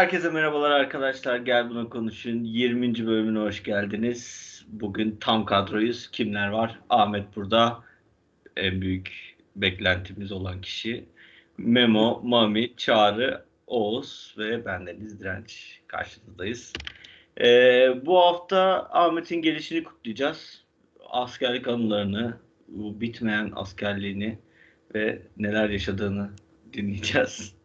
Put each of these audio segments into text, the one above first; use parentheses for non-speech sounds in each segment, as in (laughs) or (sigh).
Herkese merhabalar arkadaşlar. Gel buna konuşun. 20. bölümüne hoş geldiniz. Bugün tam kadroyuz. Kimler var? Ahmet burada. En büyük beklentimiz olan kişi. Memo, Mami, Çağrı, Oğuz ve bendeniz Direnç. Karşınızdayız. Ee, bu hafta Ahmet'in gelişini kutlayacağız. Askerlik anılarını, bu bitmeyen askerliğini ve neler yaşadığını dinleyeceğiz.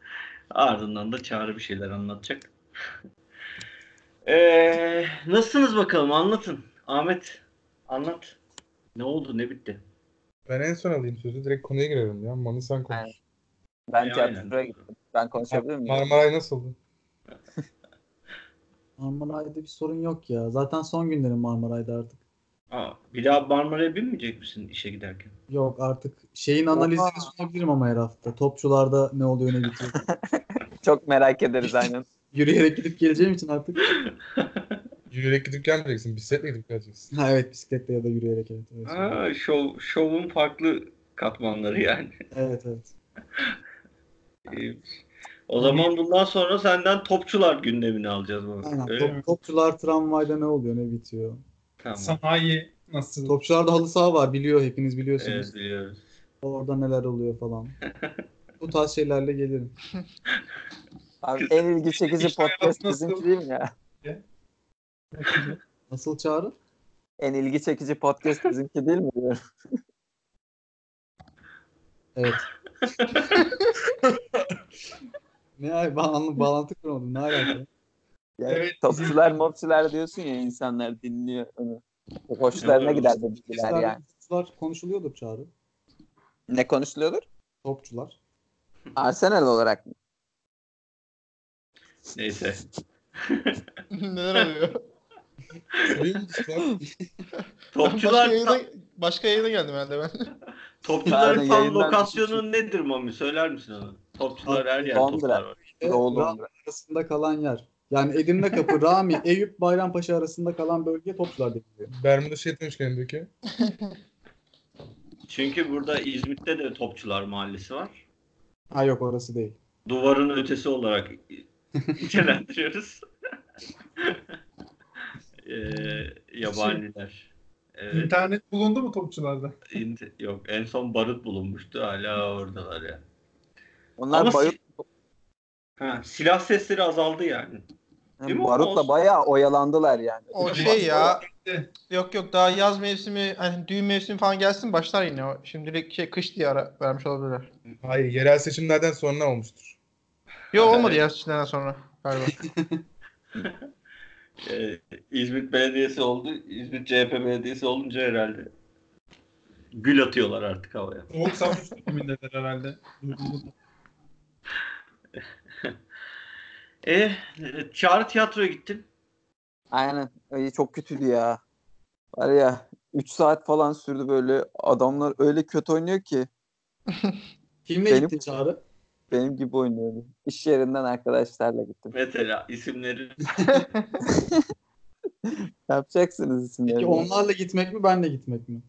Ardından da Çağrı bir şeyler anlatacak. (laughs) Ee, nasılsınız bakalım anlatın. Ahmet anlat. Ne oldu ne bitti? Ben en son alayım sözü. Direkt konuya girelim ya. Mami sen konuş. Aynen. Ben E, tiyatroya gittim. Ben konuşabilir miyim? Marmaray nasıldı? (laughs) Marmaray'da bir sorun yok ya. Zaten son günlerim Marmaray'da artık. Aa, bir daha Marmara'ya binmeyecek misin işe giderken? Yok artık şeyin analizini sunabilirim ama her hafta. Topçularda ne oluyor ne bitiyor. (laughs) Çok merak ederiz (laughs) aynen. Yürüyerek gidip geleceğim için artık. (laughs) Yürüyerek gidip gelmeyeceksin. Bisikletle gidip geleceksin. Ha evet bisikletle ya da yürüyerek evet. Evet, Aa, şov, şovun farklı katmanları yani. evet. evet. O zaman bundan sonra senden topçular gündemini alacağız. Aynen. Öyle mi? Top, topçular tramvayda ne oluyor ne bitiyor. Tamam. Sanayi nasıl? Topçularda halı saha var biliyor hepiniz biliyorsunuz. Evet biliyoruz. Orada neler oluyor falan. (laughs) Bu tarz şeylerle gelirim. Abi en ilgi çekici podcast bizimki değil mi ya? (laughs) Nasıl çağrı? En ilgi çekici podcast bizimki değil mi. Evet. (laughs) ne ay bağlantı, bağlantı kuramadım. Ne alaka? Yani Evet, topçular mopçular diyorsun ya insanlar dinliyor onu. Hoşlarına Evet, gider bu bilgiler yani. Topçular konuşuluyordur çağrı. Ne konuşuluyordur? Topçular. Arsenal olarak mı? Neyse. (laughs) Neler oluyor? (laughs) Topçular başka, yayına, başka yayına geldim herhalde ben. (laughs) Topçuların tam yayından lokasyonu nedir Mami? Söyler misin onu? Topçular her yer Londra. topçular var. Doğu Londra. arasında kalan yer. Yani Edirne Kapı, (laughs) Rami, Eyüp, Bayrampaşa arasında kalan bölge topçular deniliyor. Bermuda şey demişken peki. (laughs) Çünkü burada İzmit'te de Topçular Mahallesi var. Ha yok orası değil. Duvarın ötesi olarak (laughs) nitelendiriyoruz. Eee yabaniler. Evet. İnternet bulundu mu topçularda? İnti- yok en son barut bulunmuştu. Hala oradalar ya. Onlar Ama bayut, si- ha, silah sesleri azaldı yani. değil mi? barutla Olsun. bayağı oyalandılar yani. O şey ya. Yok yok daha yaz mevsimi hani düğün mevsimi falan gelsin başlar yine. O Şimdilik şey kış diye ara vermiş olabilirler. Hayır yerel seçimlerden sonra olmuştur. Yok olmadı ya seçimlerden sonra galiba. (laughs) Ee, İzmit Belediyesi oldu. İzmit CHP Belediyesi olunca herhalde gül atıyorlar artık havaya. Soğuk savaş herhalde. (laughs) E, Çağrı tiyatroya gittin. Aynen. Ay, çok kötüydü ya. Var ya 3 saat falan sürdü böyle. Adamlar öyle kötü oynuyor ki (laughs) Kimle Benim- gitti çağrı? benim gibi oynuyordu. İş yerinden arkadaşlarla gittim. Mesela isimleri (laughs) Yapacaksınız isimleri. Peki onlarla gitmek mi benle gitmek mi?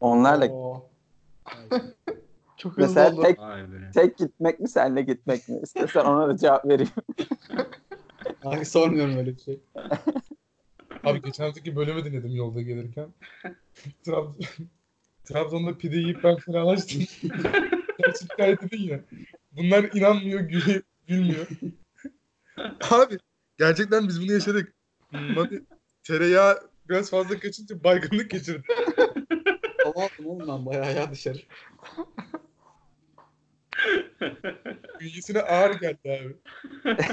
Onlarla Oo. Çok hızlı Mesela oldu. tek, tek gitmek mi senle gitmek mi? İstersen ona da cevap vereyim. (laughs) Ay sormuyorum öyle bir şey. Abi geçen haftaki bölümü dinledim yolda gelirken. (laughs) Trabzon, Trabzon'da pide yiyip ben fenalaştım. (laughs) Gerçi şikayet edin ya. Bunlar inanmıyor, gülüyor, gülmüyor. Abi gerçekten biz bunu yaşadık. Mami tereyağı biraz fazla kaçınca baygınlık geçirdi. Hava aldım oğlum ben bayağı ya dışarı. (laughs) Bünyesine ağır geldi abi. (laughs)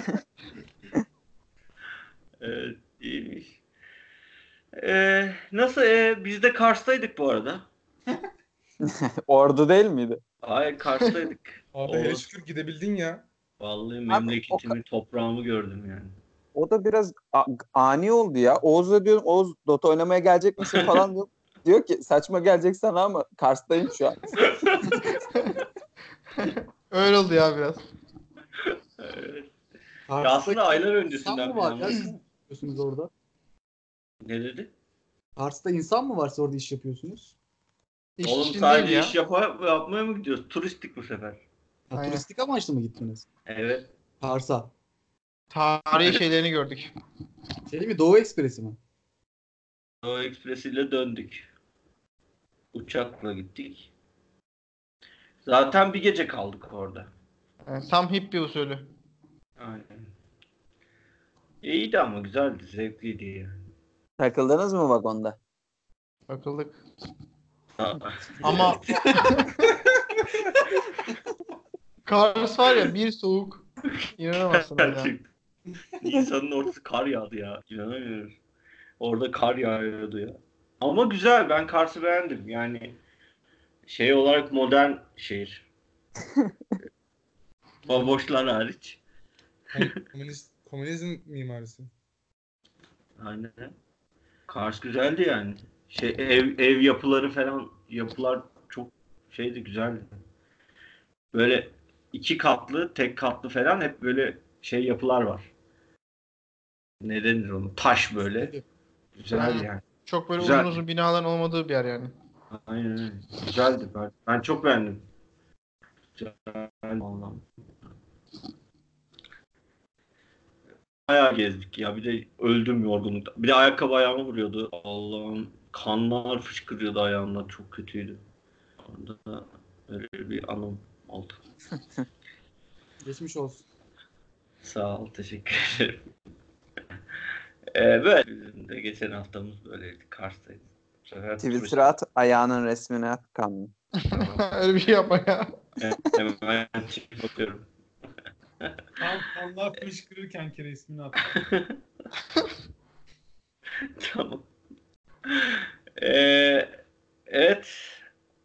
Evet, iyiymiş. Ee, nasıl? Ee, biz de Kars'taydık bu arada. (laughs) Ordu değil miydi? Hayır Kars'taydık. Abi hele Oğuz. şükür gidebildin ya. Vallahi Abi, memleketimi, toprağımı gördüm yani. O da biraz ani oldu ya. Oğuz'a diyorum Oğuz Dota oynamaya gelecek misin falan diyor. Diyor ki saçma gelecek sana ama Kars'tayım şu an. Öyle oldu ya biraz. Evet. Ya aslında aylar öncesinden mı var ya? yapıyorsunuz orada? Ne dedi? Kars'ta insan mı varsa orada iş yapıyorsunuz? İş Oğlum sadece ya. iş yapa, yapmaya mı gidiyoruz? Turistik bu sefer. Ha, Aynen. turistik amaçlı mı gittiniz? Evet. Kars'a. Tarihi (laughs) şeylerini gördük. Şey mi Doğu Ekspresi mi? O Express ile döndük. Uçakla gittik. Zaten bir gece kaldık orada. Yani tam hippie usulü. Aynen. İyiydi ama güzeldi, zevkliydi yani. Takıldınız mı vagonda? Bakıldık. Aa. Ama (laughs) Kars var ya bir soğuk. İnanamazsın ya. Nisan'ın ortası kar yağdı ya. İnanamıyorum. Orada kar yağıyordu ya. Ama güzel. Ben Kars'ı beğendim. Yani şey olarak modern şehir. (laughs) Baboşlar hariç. Komünist, komünizm mimarisi. Aynen. Kars güzeldi yani. Şey ev ev yapıları falan yapılar çok şeydi güzeldi. Böyle iki katlı, tek katlı falan hep böyle şey yapılar var. Ne denir onu? Taş böyle. Güzeldi yani. Çok böyle Güzel. uzun uzun binaların olmadığı bir yer yani. Aynen öyle. Güzeldi. Ben, ben çok beğendim. Güzel. Allah'ım. Bayağı gezdik ya. Bir de öldüm yorgunlukta. Bir de ayakkabı ayağıma vuruyordu. Allah'ım. Kanlar fışkırıyordu ayağımdan. Çok kötüydü. Orada öyle bir anım oldu. (laughs) Geçmiş olsun. Sağ ol. Teşekkür ederim. (laughs) ee, böyle. Bizim de geçen haftamız böyleydi. Kars'taydı. Twitter'a at ayağının resmini at kanlı. (laughs) Öyle bir şey yapma ya. Evet, hemen çıkıp bakıyorum. Kan, kanlar fışkırırken kere ismini at. (laughs) tamam. Ee, evet.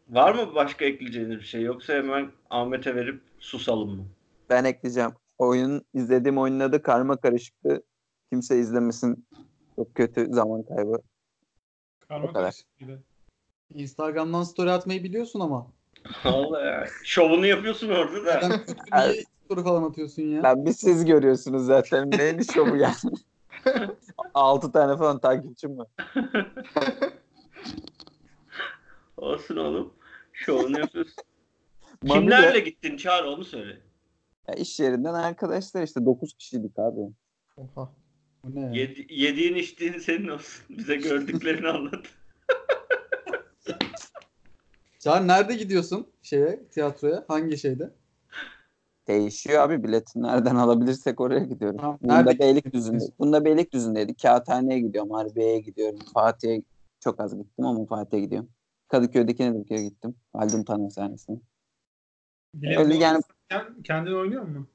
Var mı başka ekleyeceğiniz bir şey? Yoksa hemen Ahmet'e verip susalım mı? Ben ekleyeceğim. Oyun izlediğim oyunun adı karma karışıktı. Kimse izlemesin. Çok kötü zaman kaybı. O Karma kadar. karışıklığıyla. Instagram'dan story atmayı biliyorsun ama. Allah ya. Şovunu yapıyorsun orada da. Niye story falan atıyorsun ya? Ben bir siz görüyorsunuz zaten. (laughs) Neyin şovu yani? 6 tane falan takipçim var. (laughs) Olsun oğlum. Şovunu yapıyorsun. Kimlerle gittin? Çağır onu söyle. Ya iş yerinden arkadaşlar işte 9 kişiydik abi. Oha. Bu ne ya? Yedi, yediğin içtiğin senin olsun. Bize gördüklerini anlat. (laughs) Çağrı nerede gidiyorsun şeye, tiyatroya? Hangi şeyde? Değişiyor abi bileti nereden alabilirsek oraya gidiyorum. Tamam, Bunda nerede Beylikdüzü'nde. Bunda Beylikdüzü'ndeydik. Kağıthane'ye gidiyorum. Harbiye'ye gidiyorum. Fatih'e çok az gittim ama Fatih'e gidiyorum. Kadıköy'deki kere gittim. Haldun Taner sahnesine. Öyle yani Kendin oynuyor mu?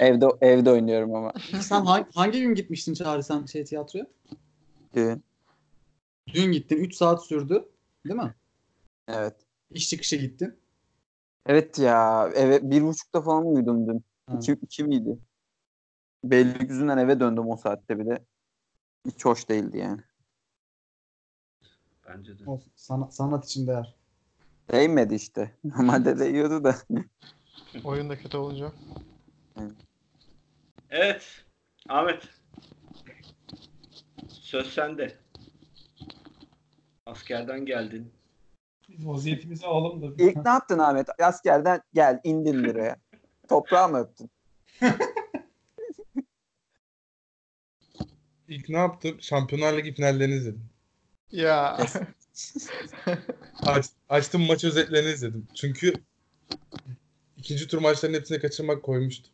Evde evde oynuyorum ama. Sen hangi, hangi gün gitmiştin Çağrı sen şey tiyatroya? Düğün. Dün gittin. 3 saat sürdü. Değil mi? Evet. İş çıkışı gittin. Evet ya eve bir buçukta falan uyudum dün. Ha. İki, iki miydi? Beylikdüzü'nden eve döndüm o saatte bir de. Hiç hoş değildi yani. Bence de. Olsun. Sana, sanat için değer. Değmedi işte. Normalde değiyordu da. Oyun da kötü olunca. Evet. Ahmet. Söz sende. Askerden geldin. Biz vaziyetimizi alalım da. İlk ne yaptın Ahmet? Askerden gel indin buraya. (laughs) Toprağı mı öptün? (laughs) İlk ne yaptım? Şampiyonlar Ligi finallerini izledim. Ya. (laughs) Aç, açtım maç özetlerini izledim. Çünkü ikinci tur maçlarının hepsini kaçırmak koymuştu.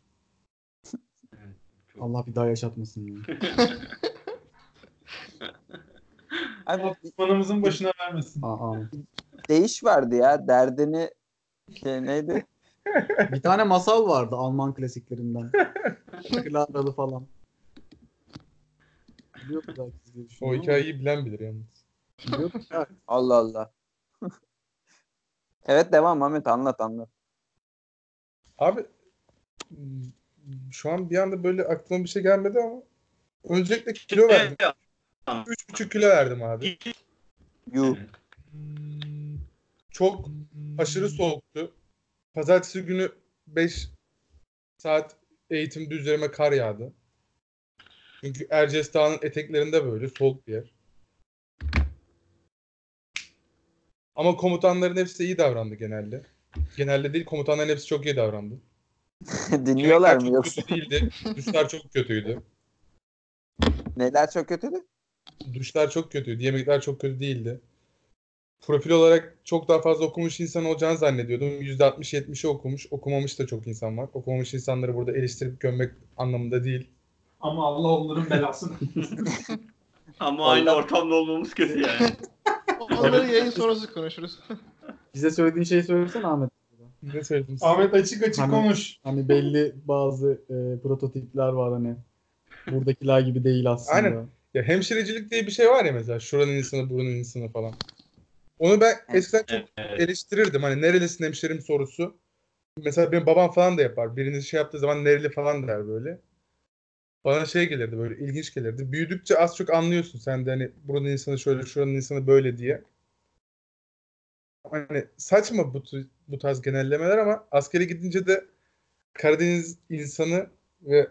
Allah bir daha yaşatmasın ya. (laughs) Abi, Osman'ımızın başına vermesin. Aa, değiş vardı ya. Derdini şey neydi? bir tane masal vardı Alman klasiklerinden. Kılavralı falan. O hikayeyi bilen bilir yalnız. Allah Allah. (laughs) evet devam Ahmet anlat anlat. Abi şu an bir anda böyle aklıma bir şey gelmedi ama öncelikle kilo verdim. 3,5 kilo verdim abi. Yuh. Çok aşırı soğuktu. Pazartesi günü 5 saat eğitimde üzerime kar yağdı. Çünkü Erciyes Dağı'nın eteklerinde böyle soğuk bir yer. Ama komutanların hepsi iyi davrandı genelde. Genelde değil komutanların hepsi çok iyi davrandı. (laughs) Dinliyorlar mı yoksa? Kötü değildi. Duşlar çok kötüydü. Neler çok kötüydü? Duşlar çok kötüydü. Yemekler çok kötü değildi. Profil olarak çok daha fazla okumuş insan olacağını zannediyordum. %60-70'i okumuş. Okumamış da çok insan var. Okumamış insanları burada eleştirip gömmek anlamında değil. Ama Allah onların belasını. (laughs) Ama aynı ortamda olmamız kötü yani. (laughs) Onları yayın sonrası konuşuruz. Bize söylediğin şeyi söylesene Ahmet. Ne söyledim size? Ahmet açık açık Hani- konuş. Hani belli bazı e, prototipler var hani. Buradakiler gibi değil aslında. Aynen. Ya hemşirecilik diye bir şey var ya mesela. Şuranın insanı, buranın insanı falan. Onu ben eskiden çok Evet. eleştirirdim. Hani nerelisin hemşerim sorusu. Mesela benim babam falan da yapar. Biriniz şey yaptığı zaman nereli falan der böyle. Bana şey gelirdi böyle ilginç gelirdi. Büyüdükçe az çok anlıyorsun sen de hani buranın insanı şöyle, şuranın insanı böyle diye. Hani saçma bu, bu tarz genellemeler ama askere gidince de Karadeniz insanı ve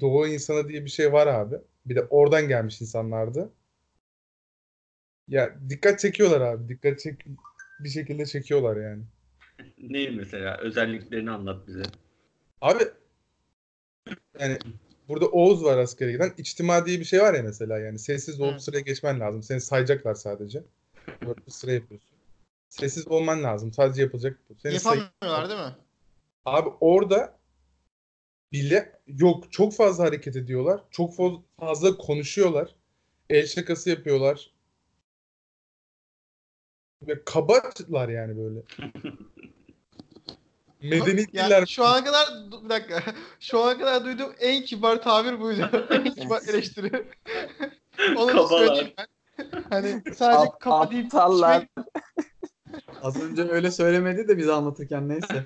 Doğu insanı diye bir şey var abi. Bir de oradan gelmiş insanlardı. Ya dikkat çekiyorlar abi. Dikkat çek bir şekilde çekiyorlar yani. (laughs) Neyi mesela? Özelliklerini anlat bize. Abi yani burada Oğuz var askere giden. İçtima diye bir şey var ya mesela yani. Sessiz olup Hı. sıraya geçmen lazım. Seni sayacaklar sadece. (laughs) Böyle bir sıra yapıyorsun. Sessiz olman lazım. Sadece yapılacak bu. Seni say- Yapamıyorlar değil mi? Abi orada bile yok çok fazla hareket ediyorlar. Çok fazla konuşuyorlar. El şakası yapıyorlar. Ve kabalar yani böyle. (laughs) Medeni Yani değiller. şu ana kadar bir dakika. (laughs) Şu ana kadar duyduğum en kibar tabir buydu. en (laughs) kibar eleştiri. Onu da Kabalar. söyleyeyim ben. Hani sadece kaba deyip geçmek- Az önce öyle söylemedi de bize anlatırken neyse.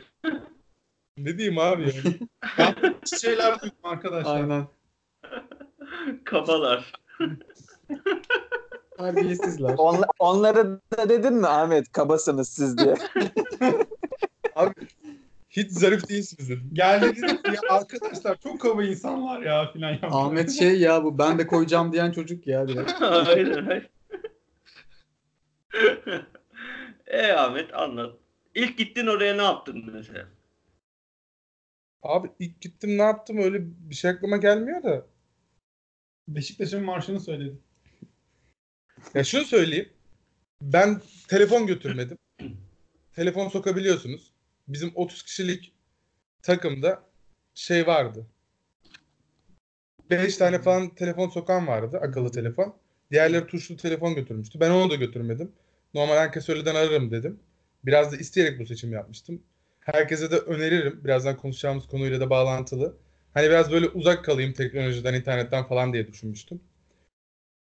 Ne diyeyim abi yani. Şeyler duydum arkadaşlar. Aynen. Kabalar. Terbiyesizler. Onla- onlara da dedin mi Ahmet kabasınız siz diye. (laughs) Hiç zarif değilsiniz dedim. Geldi dedim ki, ya arkadaşlar çok kaba insanlar ya filan yaptı. Ahmet şey ya bu ben de koyacağım diyen çocuk ya direkt. (laughs) Aynen aynen. E Ahmet anlat. İlk gittin oraya ne yaptın mesela? Abi ilk gittim ne yaptım öyle bir şey aklıma gelmiyor da. Beşiktaş'ın marşını söyledi. Ya şunu söyleyeyim. Ben telefon götürmedim. telefon sokabiliyorsunuz. Bizim 30 kişilik takımda şey vardı. 5 tane falan telefon sokan vardı. Akıllı telefon. Diğerleri tuşlu telefon götürmüştü. Ben onu da götürmedim. Normal herkes ararım dedim. Biraz da isteyerek bu seçimi yapmıştım. Herkese de öneririm. Birazdan konuşacağımız konuyla da bağlantılı. Hani biraz böyle uzak kalayım teknolojiden, internetten falan diye düşünmüştüm.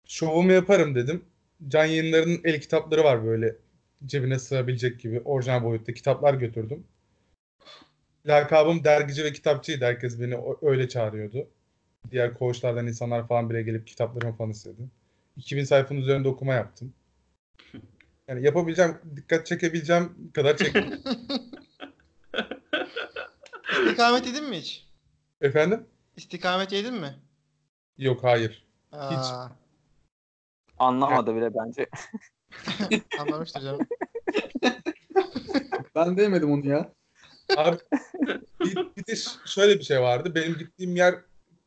Şovumu yaparım dedim. Can Yayınları'nın el kitapları var böyle cebine sığabilecek gibi orijinal boyutta kitaplar götürdüm. Lakabım dergici ve kitapçıydı. Herkes beni öyle çağırıyordu. Diğer koğuşlardan insanlar falan bile gelip kitaplarımı falan istedi. 2000 sayfanın üzerinde okuma yaptım. (laughs) Yani yapabileceğim, dikkat çekebileceğim kadar çektim. (laughs) İstikamet yedin mi hiç? Efendim? İstikamet yedin mi? Yok hayır. Aa, Anlamadı bile bence. (laughs) anlamıştır canım. (laughs) Ben demedim onu ya. Abi bir, bir de şöyle bir şey vardı. Benim gittiğim yer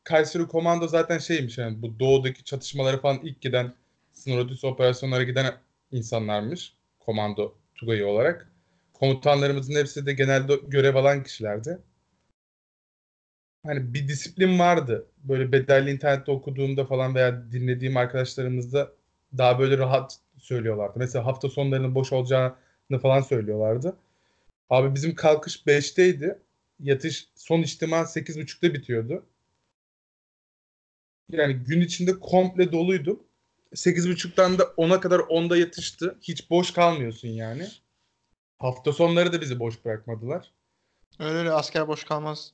Kayseri Komando zaten şeymiş yani bu doğudaki çatışmaları falan ilk giden sınır ötesi operasyonlara giden insanlarmış. Komando Tugayı olarak. Komutanlarımızın hepsi de genelde görev alan kişilerdi. Hani bir disiplin vardı. Böyle bedelli internette okuduğumda falan veya dinlediğim arkadaşlarımızda daha böyle rahat söylüyorlardı. Mesela hafta sonlarının boş olacağını falan söylüyorlardı. Abi bizim kalkış 5'teydi. Yatış son içtima 8.30'da bitiyordu. Yani gün içinde komple doluydum. 8.30'dan da 10'a kadar 10'da yatıştı. Hiç boş kalmıyorsun yani. Hafta sonları da bizi boş bırakmadılar. Öyle öyle asker boş kalmaz.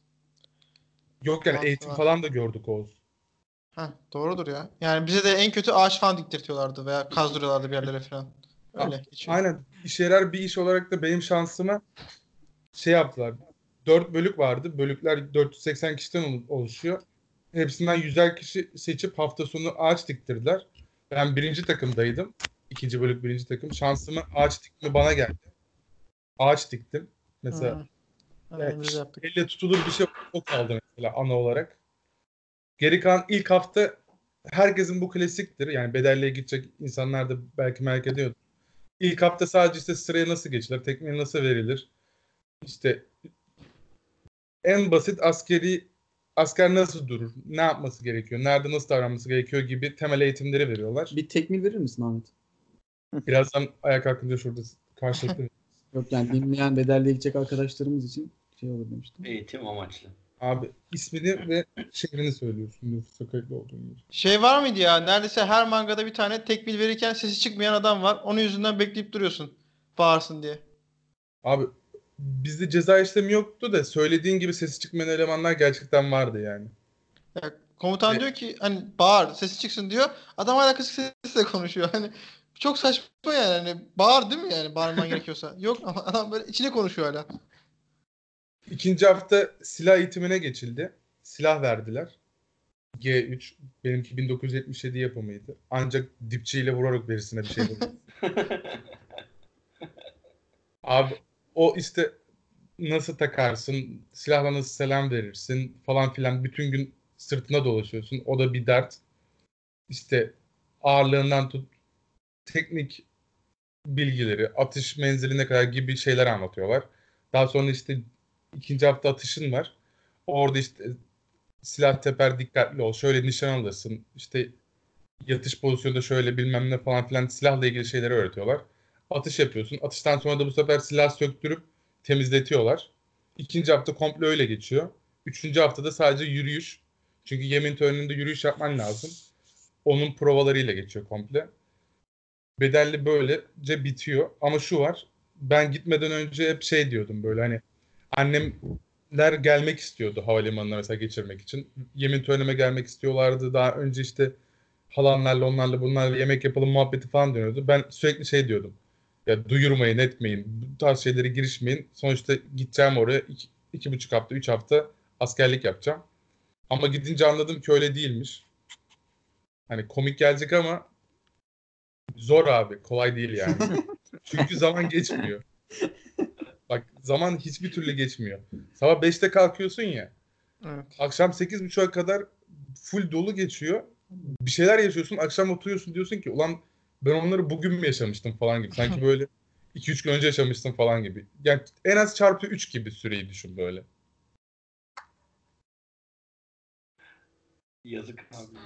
Yok yani Var, eğitim var. falan da gördük Oğuz. Heh, doğrudur ya. Yani bize de en kötü ağaç falan diktirtiyorlardı veya kazdırıyorlardı bir yerlere falan. Öyle. Hiç Aynen. İşe yarar bir iş olarak da benim şansıma şey yaptılar. 4 bölük vardı. Bölükler 480 kişiden olu- oluşuyor. Hepsinden 100'er kişi seçip hafta sonu ağaç diktirdiler. Ben birinci takımdaydım. İkinci bölük birinci takım. Şansıma ağaç dikimi bana geldi. Ağaç diktim. Mesela Hı. De yaptık. Elle tutulur bir şey o kaldı mesela ana olarak. Geri kalan ilk hafta herkesin bu klasiktir. Yani bedelliye gidecek insanlar da belki merak ediyordu. İlk hafta sadece işte sıraya nasıl geçilir, tekmeye nasıl verilir, işte en basit askeri asker nasıl durur, ne yapması gerekiyor, nerede nasıl davranması gerekiyor gibi temel eğitimleri veriyorlar. Bir tekmil verir misin Ahmet? (laughs) Birazdan ayak kalkınca şurada karşılıklı. (laughs) Yok yani dinleyen bedelliye gidecek arkadaşlarımız için şey olur demiştim. Eğitim amaçlı. Abi ismini ve şehrini söylüyorsun nüfusa kayıtlı olduğun yeri. Şey var mıydı ya? Neredeyse her mangada bir tane tekmil verirken sesi çıkmayan adam var. Onun yüzünden bekleyip duruyorsun. Bağırsın diye. Abi bizde ceza işlemi yoktu da söylediğin gibi sesi çıkmayan elemanlar gerçekten vardı yani. Ya, komutan Evet. diyor ki hani bağır sesi çıksın diyor. Adam hala kısık sesle konuşuyor. Hani çok saçma yani. Hani bağır değil mi yani bağırman (laughs) gerekiyorsa? Yok ama adam böyle içine konuşuyor hala. İkinci hafta silah eğitimine geçildi. Silah verdiler. G3. Benimki 1977 yapımıydı. Ancak dipçiyle vurarak birisine bir şey vurdu. (laughs) Abi o işte nasıl takarsın, silahla nasıl selam verirsin falan filan bütün gün sırtına dolaşıyorsun. O da bir dert. İşte ağırlığından tut teknik bilgileri, atış menziline kadar gibi şeyler anlatıyorlar. Daha sonra işte ikinci hafta atışın var. Orada işte silah teper dikkatli ol. Şöyle nişan alırsın. İşte yatış pozisyonda şöyle bilmem ne falan filan silahla ilgili şeyleri öğretiyorlar. Atış yapıyorsun. Atıştan sonra da bu sefer silah söktürüp temizletiyorlar. İkinci hafta komple öyle geçiyor. Üçüncü haftada sadece yürüyüş. Çünkü yemin töreninde yürüyüş yapman lazım. Onun provalarıyla geçiyor komple. Bedelli böylece bitiyor. Ama şu var. Ben gitmeden önce hep şey diyordum böyle hani annemler gelmek istiyordu havalimanına mesela geçirmek için. Yemin törenime gelmek istiyorlardı. Daha önce işte halanlarla onlarla bunlarla yemek yapalım muhabbeti falan dönüyordu. Ben sürekli şey diyordum. Ya duyurmayın etmeyin. Bu tarz şeylere girişmeyin. Sonuçta gideceğim oraya iki, iki buçuk hafta, üç hafta askerlik yapacağım. Ama gidince anladım ki öyle değilmiş. Hani komik gelecek ama zor abi. Kolay değil yani. (laughs) Çünkü zaman geçmiyor. Bak zaman hiçbir türlü geçmiyor. Sabah 5'te kalkıyorsun ya. Evet. Akşam 8.30'a kadar full dolu geçiyor. Bir şeyler yaşıyorsun. Akşam oturuyorsun diyorsun ki ulan ben onları bugün mü yaşamıştım falan gibi. Sanki böyle (laughs) 2-3 gün önce yaşamıştım falan gibi. Yani en az çarpı 3 gibi süreyi düşün böyle. Yazık abi.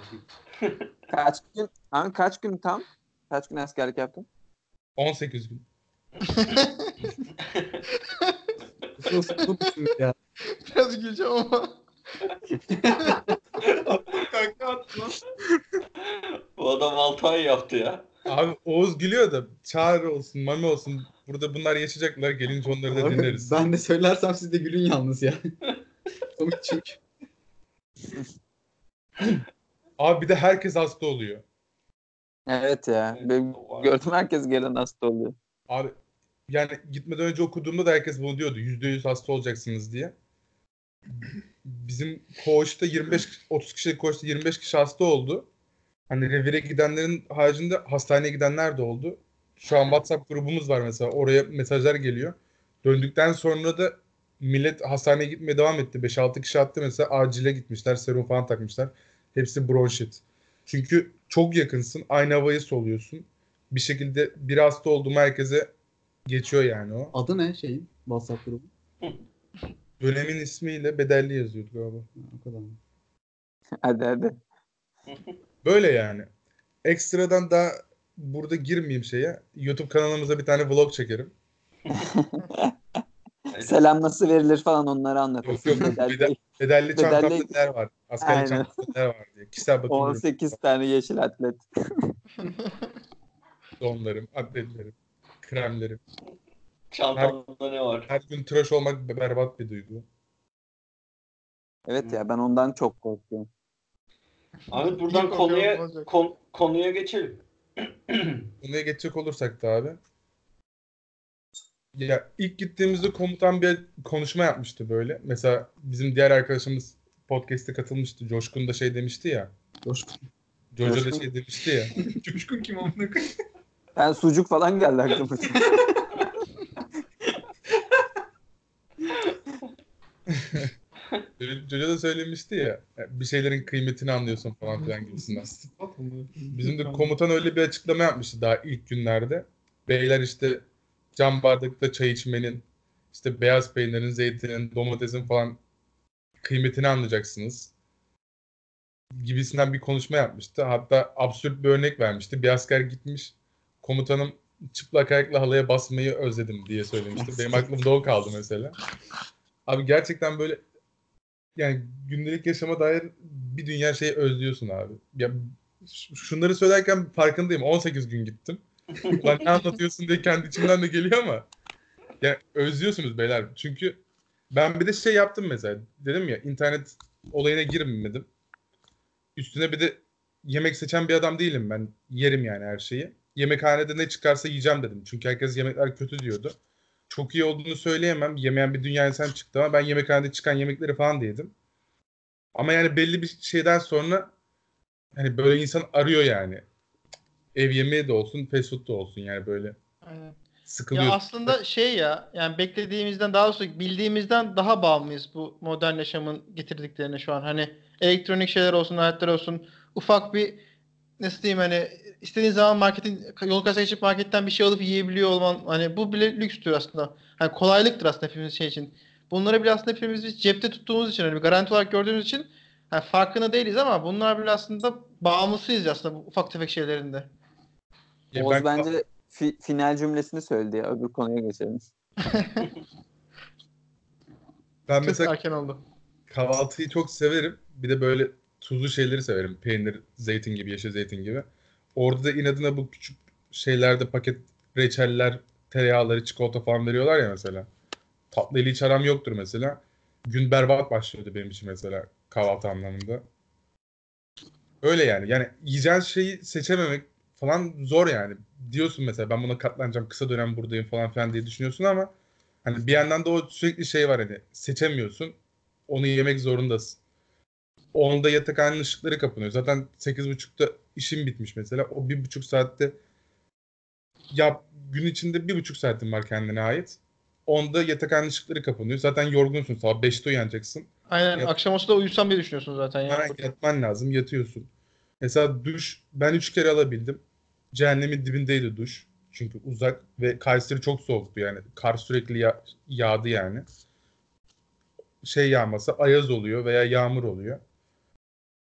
(laughs) Kaç gün? Abi kaç gün tam? Kaç gün askerlik yaptın? 18 gün. Nasıl ya? Biraz güleceğim ama. (laughs) Bu adam 6 ay yaptı ya. Abi Oğuz gülüyor da çağrı olsun, mami olsun. Burada bunlar yaşayacaklar. Gelince onları da Abi, dinleriz. ben de söylersem siz de gülün yalnız ya. Komik çünkü. Abi bir de herkes hasta oluyor. Evet ya. Benim gördüm herkes gelen hasta oluyor. Abi yani gitmeden önce okuduğumda da herkes bunu diyordu. %100 hasta olacaksınız diye. Bizim koğuşta 25 30 kişilik koğuşta 25 kişi hasta oldu. Hani revire gidenlerin haricinde hastaneye gidenler de oldu. Şu an WhatsApp grubumuz var mesela. Oraya mesajlar geliyor. Döndükten sonra da millet hastaneye gitmeye devam etti. 5-6 kişi attı mesela acile gitmişler. Serum falan takmışlar. Hepsi bronşit. Çünkü çok yakınsın. Aynı havayı soluyorsun. Bir şekilde bir hasta oldu mu herkese geçiyor yani o. Adı ne şeyin? WhatsApp grubu. (laughs) Dönemin ismiyle bedelli yazıyordu galiba. Ha, o kadar mı? Hadi hadi. (laughs) Böyle yani. Ekstradan daha burada girmeyeyim şeye. YouTube kanalımıza bir tane vlog çekerim. (laughs) Selam nasıl verilir falan onları anlatırsın. Yok, yok. Bedel Bedel- değil. Bedelli Bedelli- çantamda neler var? Aynen. çantamda neler var diye. Kişisel bakım ürünü, 18 tane yeşil atlet. (laughs) donlarım, atletlerim, kremlerim. Çantamda ne var? Her gün tıraş olmak berbat bir duygu. Evet ya ben ondan çok korkuyorum. Ahmet buradan İlk konuya kon- konuya geçelim. (clears throat) Konuya geçecek olursak da abi. Ya ilk gittiğimizde komutan bir konuşma yapmıştı böyle. Mesela bizim diğer arkadaşımız podcast'e katılmıştı. Coşkun da şey demişti ya. Coşkun. Jojo da Coşkun. şey demişti ya. (laughs) Coşkun kim amına koyayım? Ben sucuk falan geldi aklıma. (laughs) Jojo da söylemişti ya bir şeylerin kıymetini anlıyorsun falan filan gibisinden. (laughs) Bizim de komutan öyle bir açıklama yapmıştı daha ilk günlerde. Beyler işte cam bardakta çay içmenin, işte beyaz peynirin, zeytinin, domatesin falan kıymetini anlayacaksınız. Gibisinden bir konuşma yapmıştı. Hatta absürt bir örnek vermişti. Bir asker gitmiş, komutanım çıplak ayakla halaya basmayı özledim diye söylemişti. Benim aklımda o kaldı mesela. Abi gerçekten böyle yani gündelik yaşama dair bir dünya şey özlüyorsun abi. Ya şunları söylerken farkındayım. 18 gün gittim. (laughs) Lan ne anlatıyorsun diye kendi içimden de geliyor ama ya özlüyorsunuz beyler. Çünkü ben bir de şey yaptım mesela. Dedim ya internet olayına girmedim. Üstüne bir de yemek seçen bir adam değilim ben. Yerim yani her şeyi. Yemekhanede ne çıkarsa yiyeceğim dedim. Çünkü herkes yemekler kötü diyordu. Çok iyi olduğunu söyleyemem. Yemeyen bir dünya insan çıktı ama ben yemekhanede çıkan yemekleri falan da yedim. Ama yani belli bir şeyden sonra hani böyle insan arıyor yani. Ev yemeği de olsun, fast food da olsun yani böyle Aynen. sıkılıyor. Ya aslında şey ya yani beklediğimizden daha doğrusu bildiğimizden daha bağımlıyız bu modern yaşamın getirdiklerine şu an. Hani elektronik şeyler olsun, aletler olsun. Ufak bir nasıl diyeyim hani istediğin zaman marketin yol kasaya geçip marketten bir şey alıp yiyebiliyor olman hani bu bile lükstür aslında. Hani kolaylıktır aslında hepimiz şey için. Bunları bile aslında hepimiz biz cepte tuttuğumuz için hani bir garanti olarak gördüğümüz için hani farkında değiliz ama bunlar bile aslında bağımlısıyız aslında bu ufak tefek şeylerinde. Ya Oğuz ben- bence fi- final cümlesini söyledi ya. Öbür konuya geçelim. (laughs) ben mesela erken oldu. kahvaltıyı çok severim. Bir de böyle tuzlu şeyleri severim. Peynir, zeytin gibi, yeşil zeytin gibi. Orada da inadına bu küçük şeylerde paket reçeller, tereyağları, çikolata falan veriyorlar ya mesela. Tatlıyla hiç aram yoktur mesela. Gün berbat başlıyordu benim için mesela kahvaltı anlamında. Öyle yani. Yani yiyeceğin şeyi seçememek falan zor yani. Diyorsun mesela ben buna katlanacağım, kısa dönem buradayım falan filan diye düşünüyorsun ama hani bir yandan da o sürekli şey var hani seçemiyorsun. Onu yemek zorundasın. Onda yatakhanenin ışıkları kapanıyor. Zaten 8.30'da işim bitmiş mesela. O bir buçuk saatte ya gün içinde bir buçuk saatin var kendine ait. Onda yatakhanenin ışıkları kapanıyor. Zaten yorgunsun. Sabah 5'te uyanacaksın. Aynen Yat- akşam olsa da uyusam diye düşünüyorsun zaten ya. Hemen yatman lazım. Yatıyorsun. Mesela duş ben üç kere alabildim. Cehennemin dibindeydi duş. Çünkü uzak ve Kayseri çok soğuktu yani. Kar sürekli ya- yağdı yani. Şey yağmasa ayaz oluyor veya yağmur oluyor.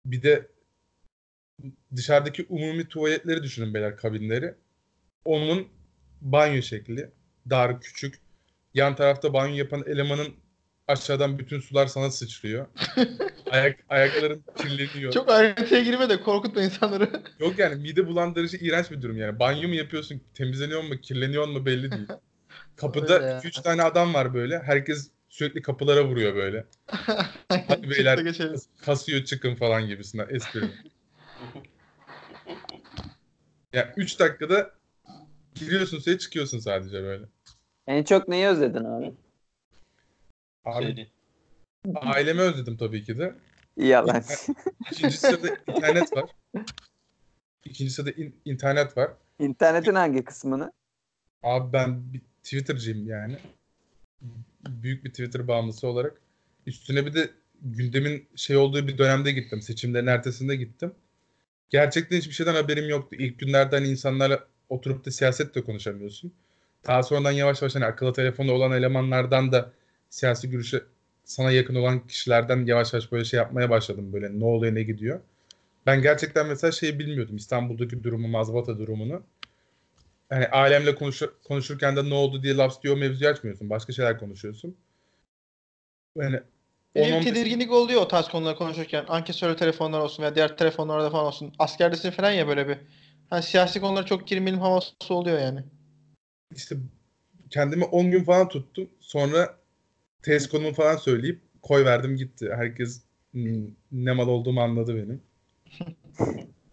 Bir de dışarıdaki umumi tuvaletleri düşünün beyler kabinleri. Onun banyo şekli. Dar, küçük. Yan tarafta banyo yapan elemanın aşağıdan bütün sular sana sıçrıyor. (laughs) Ayak, ayakların kirleniyor. Çok ayrıntıya girme de korkutma insanları. (laughs) Yok yani mide bulandırıcı iğrenç bir durum yani. Banyo mu yapıyorsun, temizleniyor mu, kirleniyor mu belli değil. (laughs) Kapıda ya. 2-3 tane adam var böyle. Herkes sürekli kapılara vuruyor böyle. (laughs) Hadi beyler kasıyor çıkın falan gibisinden espri. ya 3 dakikada giriyorsun suya çıkıyorsun sadece böyle. En çok neyi özledin abi? Abi Söyle. ailemi özledim tabii ki de. Yalan. İkincisi de internet var. İkincisi de in- internet var. İnternetin hangi kısmını? Abi ben bir Twitter'cıyım yani. Büyük bir Twitter bağımlısı olarak. Üstüne bir de gündemin şey olduğu bir dönemde gittim. Seçimlerin ertesinde gittim. Gerçekten hiçbir şeyden haberim yoktu. İlk günlerden insanlarla oturup da siyaset de konuşamıyorsun. Daha sonradan yavaş yavaş hani akıllı telefonu olan elemanlardan da siyasi görüşe sana yakın olan kişilerden yavaş yavaş böyle şey yapmaya başladım. Böyle ne oluyor ne gidiyor. Ben gerçekten mesela şeyi bilmiyordum. İstanbul'daki durumu, mazbata durumunu hani ailemle konuşur, konuşurken de ne oldu diye laf diyor mevzuyu açmıyorsun. Başka şeyler konuşuyorsun. Yani Benim 10-15 tedirginlik oluyor o tarz konuları konuşurken. Ankesörlü telefonlar olsun veya diğer telefonlarda falan olsun. Askerdesin falan ya böyle bir. Hani siyasi konulara çok girmeyelim havası oluyor yani. işte kendimi 10 gün falan tuttum. Sonra test konumu falan söyleyip koy verdim gitti. Herkes hmm, ne mal olduğumu anladı benim. (laughs)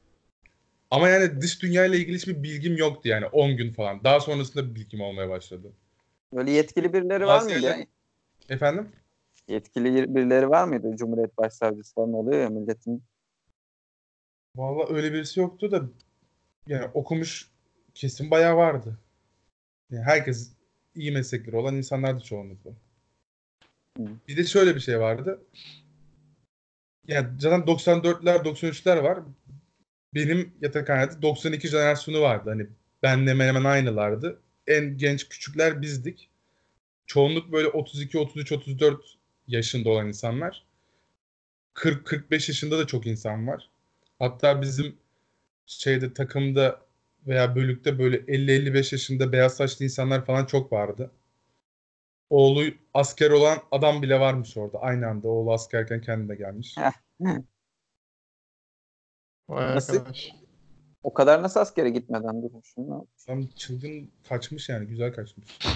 Ama yani dış dünya ile ilgili hiçbir bilgim yoktu yani 10 gün falan. Daha sonrasında bilgim olmaya başladı. Böyle yetkili birileri var mıydı? Efendim? Yetkili birileri var mıydı? Cumhuriyet Başsavcısı falan oluyor ya milletin. Vallahi öyle birisi yoktu da yani okumuş kesim bayağı vardı. Yani herkes iyi meslekleri olan insanlardı çoğunlukla. Hı. Bir de şöyle bir şey vardı. yani zaten 94'ler 93'ler var. Benim yatakhanede 92 jenerasyonu vardı. Hani benle hemen hemen aynılardı. En genç küçükler bizdik. Çoğunluk böyle 32, 33, 34 yaşında olan insanlar. 40-45 yaşında da çok insan var. Hatta bizim şeyde takımda veya bölükte böyle 50-55 yaşında beyaz saçlı insanlar falan çok vardı. Oğlu asker olan adam bile varmış orada. Aynı anda oğlu askerken kendi de gelmiş. Vay Nasıl? arkadaş. O kadar nasıl askere gitmeden durmuş? Ne? Tam çılgın kaçmış yani. Güzel kaçmış. (laughs)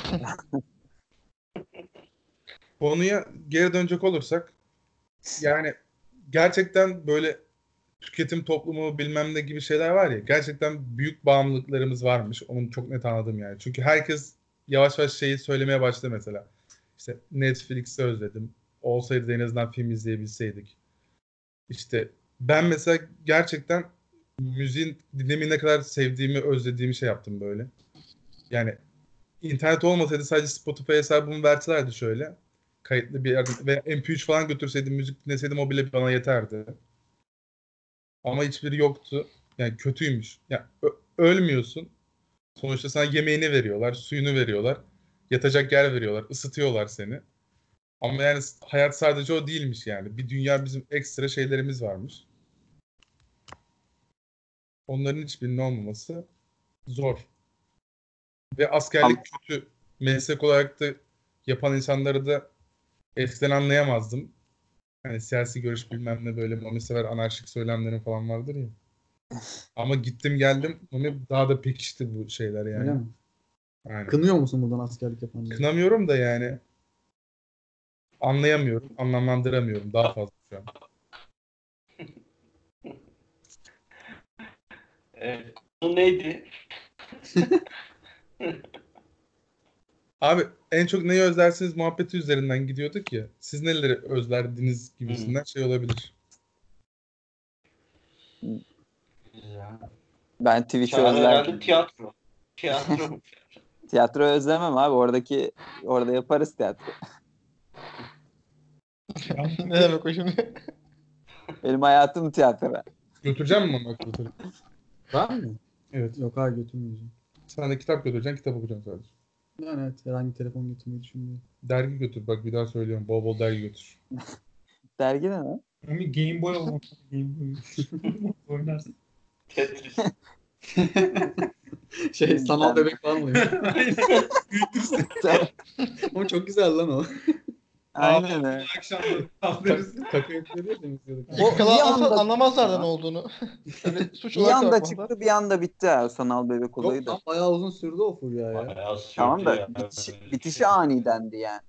Konuya geri dönecek olursak yani gerçekten böyle tüketim toplumu bilmem ne gibi şeyler var ya gerçekten büyük bağımlılıklarımız varmış. Onu çok net anladım yani. Çünkü herkes yavaş yavaş şeyi söylemeye başladı mesela. İşte Netflix'i özledim. Olsaydı en azından film izleyebilseydik. İşte ben mesela gerçekten müziğin dinlemeyi ne kadar sevdiğimi, özlediğimi şey yaptım böyle. Yani internet olmasaydı sadece Spotify hesabımı verselerdi şöyle. Kayıtlı bir yerde ve MP3 falan götürseydim, müzik dinleseydim o bile bana yeterdi. Ama hiçbiri yoktu. Yani kötüymüş. Yani ölmüyorsun. Sonuçta sana yemeğini veriyorlar, suyunu veriyorlar. Yatacak yer veriyorlar, ısıtıyorlar seni. Ama yani hayat sadece o değilmiş yani. Bir dünya bizim ekstra şeylerimiz varmış. Onların hiçbirinin olmaması zor. Ve askerlik kötü. Meslek olarak da yapan insanları da eskiden anlayamazdım. Hani siyasi görüş bilmem ne böyle Mami sever anarşik söylemlerin falan vardır ya. Ama gittim geldim Mami daha da pekişti bu şeyler yani. Öyle mi? Aynen. Kınıyor musun buradan askerlik yapanları? Kınamıyorum da yani anlayamıyorum, anlamlandıramıyorum daha fazla şu an. (laughs) Evet. Konu neydi? (laughs) Abi en çok neyi özlersiniz muhabbeti üzerinden gidiyorduk ya. Siz neleri özlerdiniz gibisinden şey olabilir. Ben Twitch'i Çağrı herhalde özlerdim. tiyatro. Tiyatro. (laughs) Tiyatro özlemem abi. Oradaki orada yaparız tiyatro. Ne demek o şimdi? Benim hayatım tiyatro. Götüreceğim mi onu götürüp? Ben mi? Evet. Yok hayır götürmeyeceğim. Sen de kitap götüreceksin, kitap okuyacaksın sadece. Yani evet herhangi telefon götürmeyi düşünmüyorum. Dergi götür bak bir daha söylüyorum. Bol bol dergi götür. (laughs) Dergi ne lan? Ama Game Boy olmak. Game Boy. (laughs) Oynarsın. Tetris. (laughs) Şey sanal bebek falan mı? Aynen. Büyütürsün. Ama çok güzel lan o. Aynen öyle. Akşamları tatlıyoruz. Kaka yapıyor diye temizliyorduk. O anda- ne olduğunu. (laughs) Suç Bir anda çıktı bir anda bitti sanal bebek olayı Yok da. lan bayağı uzun sürdü o furya ya. Bayağı sürdü Tamam da ya. bitiş, bitişi anidendi yani.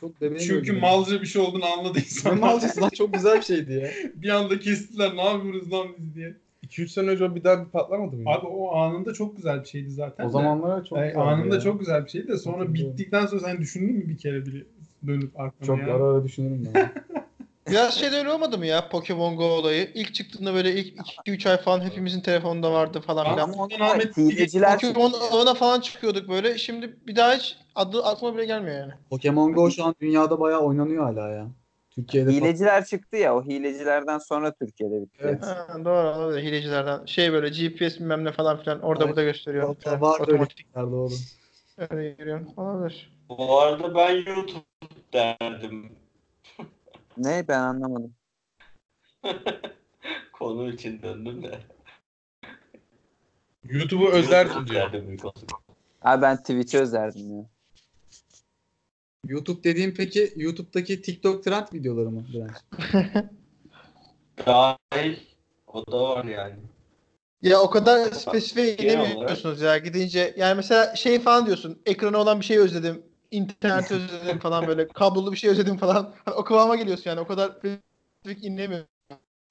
Çok Çünkü malca bir şey olduğunu anladı Ne insanlar. malcası lan çok güzel bir şeydi ya. (laughs) bir anda kestiler ne yapıyoruz lan biz diye. 2-3 sene önce o bir daha bir patlamadı mı? Abi o anında çok güzel bir şeydi zaten. O zamanlar çok Yani anında ya. çok güzel bir şeydi de sonra bittikten sonra sen düşündün mü bir kere bile dönüp arkana Çok ya? ara ara düşünürüm ben. (laughs) Biraz şey de öyle olmadı mı ya Pokemon Go olayı? İlk çıktığında böyle ilk 2-3 ay falan hepimizin telefonunda vardı falan filan. Ama Ondan Ahmet- hileciler Pokemon ağına falan çıkıyorduk böyle. Şimdi bir daha hiç adı aklıma bile gelmiyor yani. Pokemon Go şu an dünyada bayağı oynanıyor hala ya. Türkiye'de falan. hileciler çıktı ya o hilecilerden sonra Türkiye'de bitti. Evet. Ha, doğru olabilir hilecilerden. Şey böyle GPS bilmem ne falan filan orada Aynen. burada gösteriyor. Var böyle Otomatik şeyler doğru. öyle giriyor. Olabilir. Bu arada ben YouTube derdim. (laughs) Ne ben anlamadım. (laughs) Konu için döndüm de. YouTube'u özlerdim diyor. Abi ben Twitch'i özlerdim ya. YouTube dediğim peki YouTube'daki TikTok trend videoları mı? Dahil. (laughs) O da var yani. Ya o kadar spesifiye inemiyorsunuz ya gidince. Yani mesela şey falan diyorsun. Ekrana olan bir şey özledim. İnternet (laughs) özledim falan böyle. Kablolu bir şey özledim falan. Hani o kıvama geliyorsun yani. O kadar spesifik inlemiyor.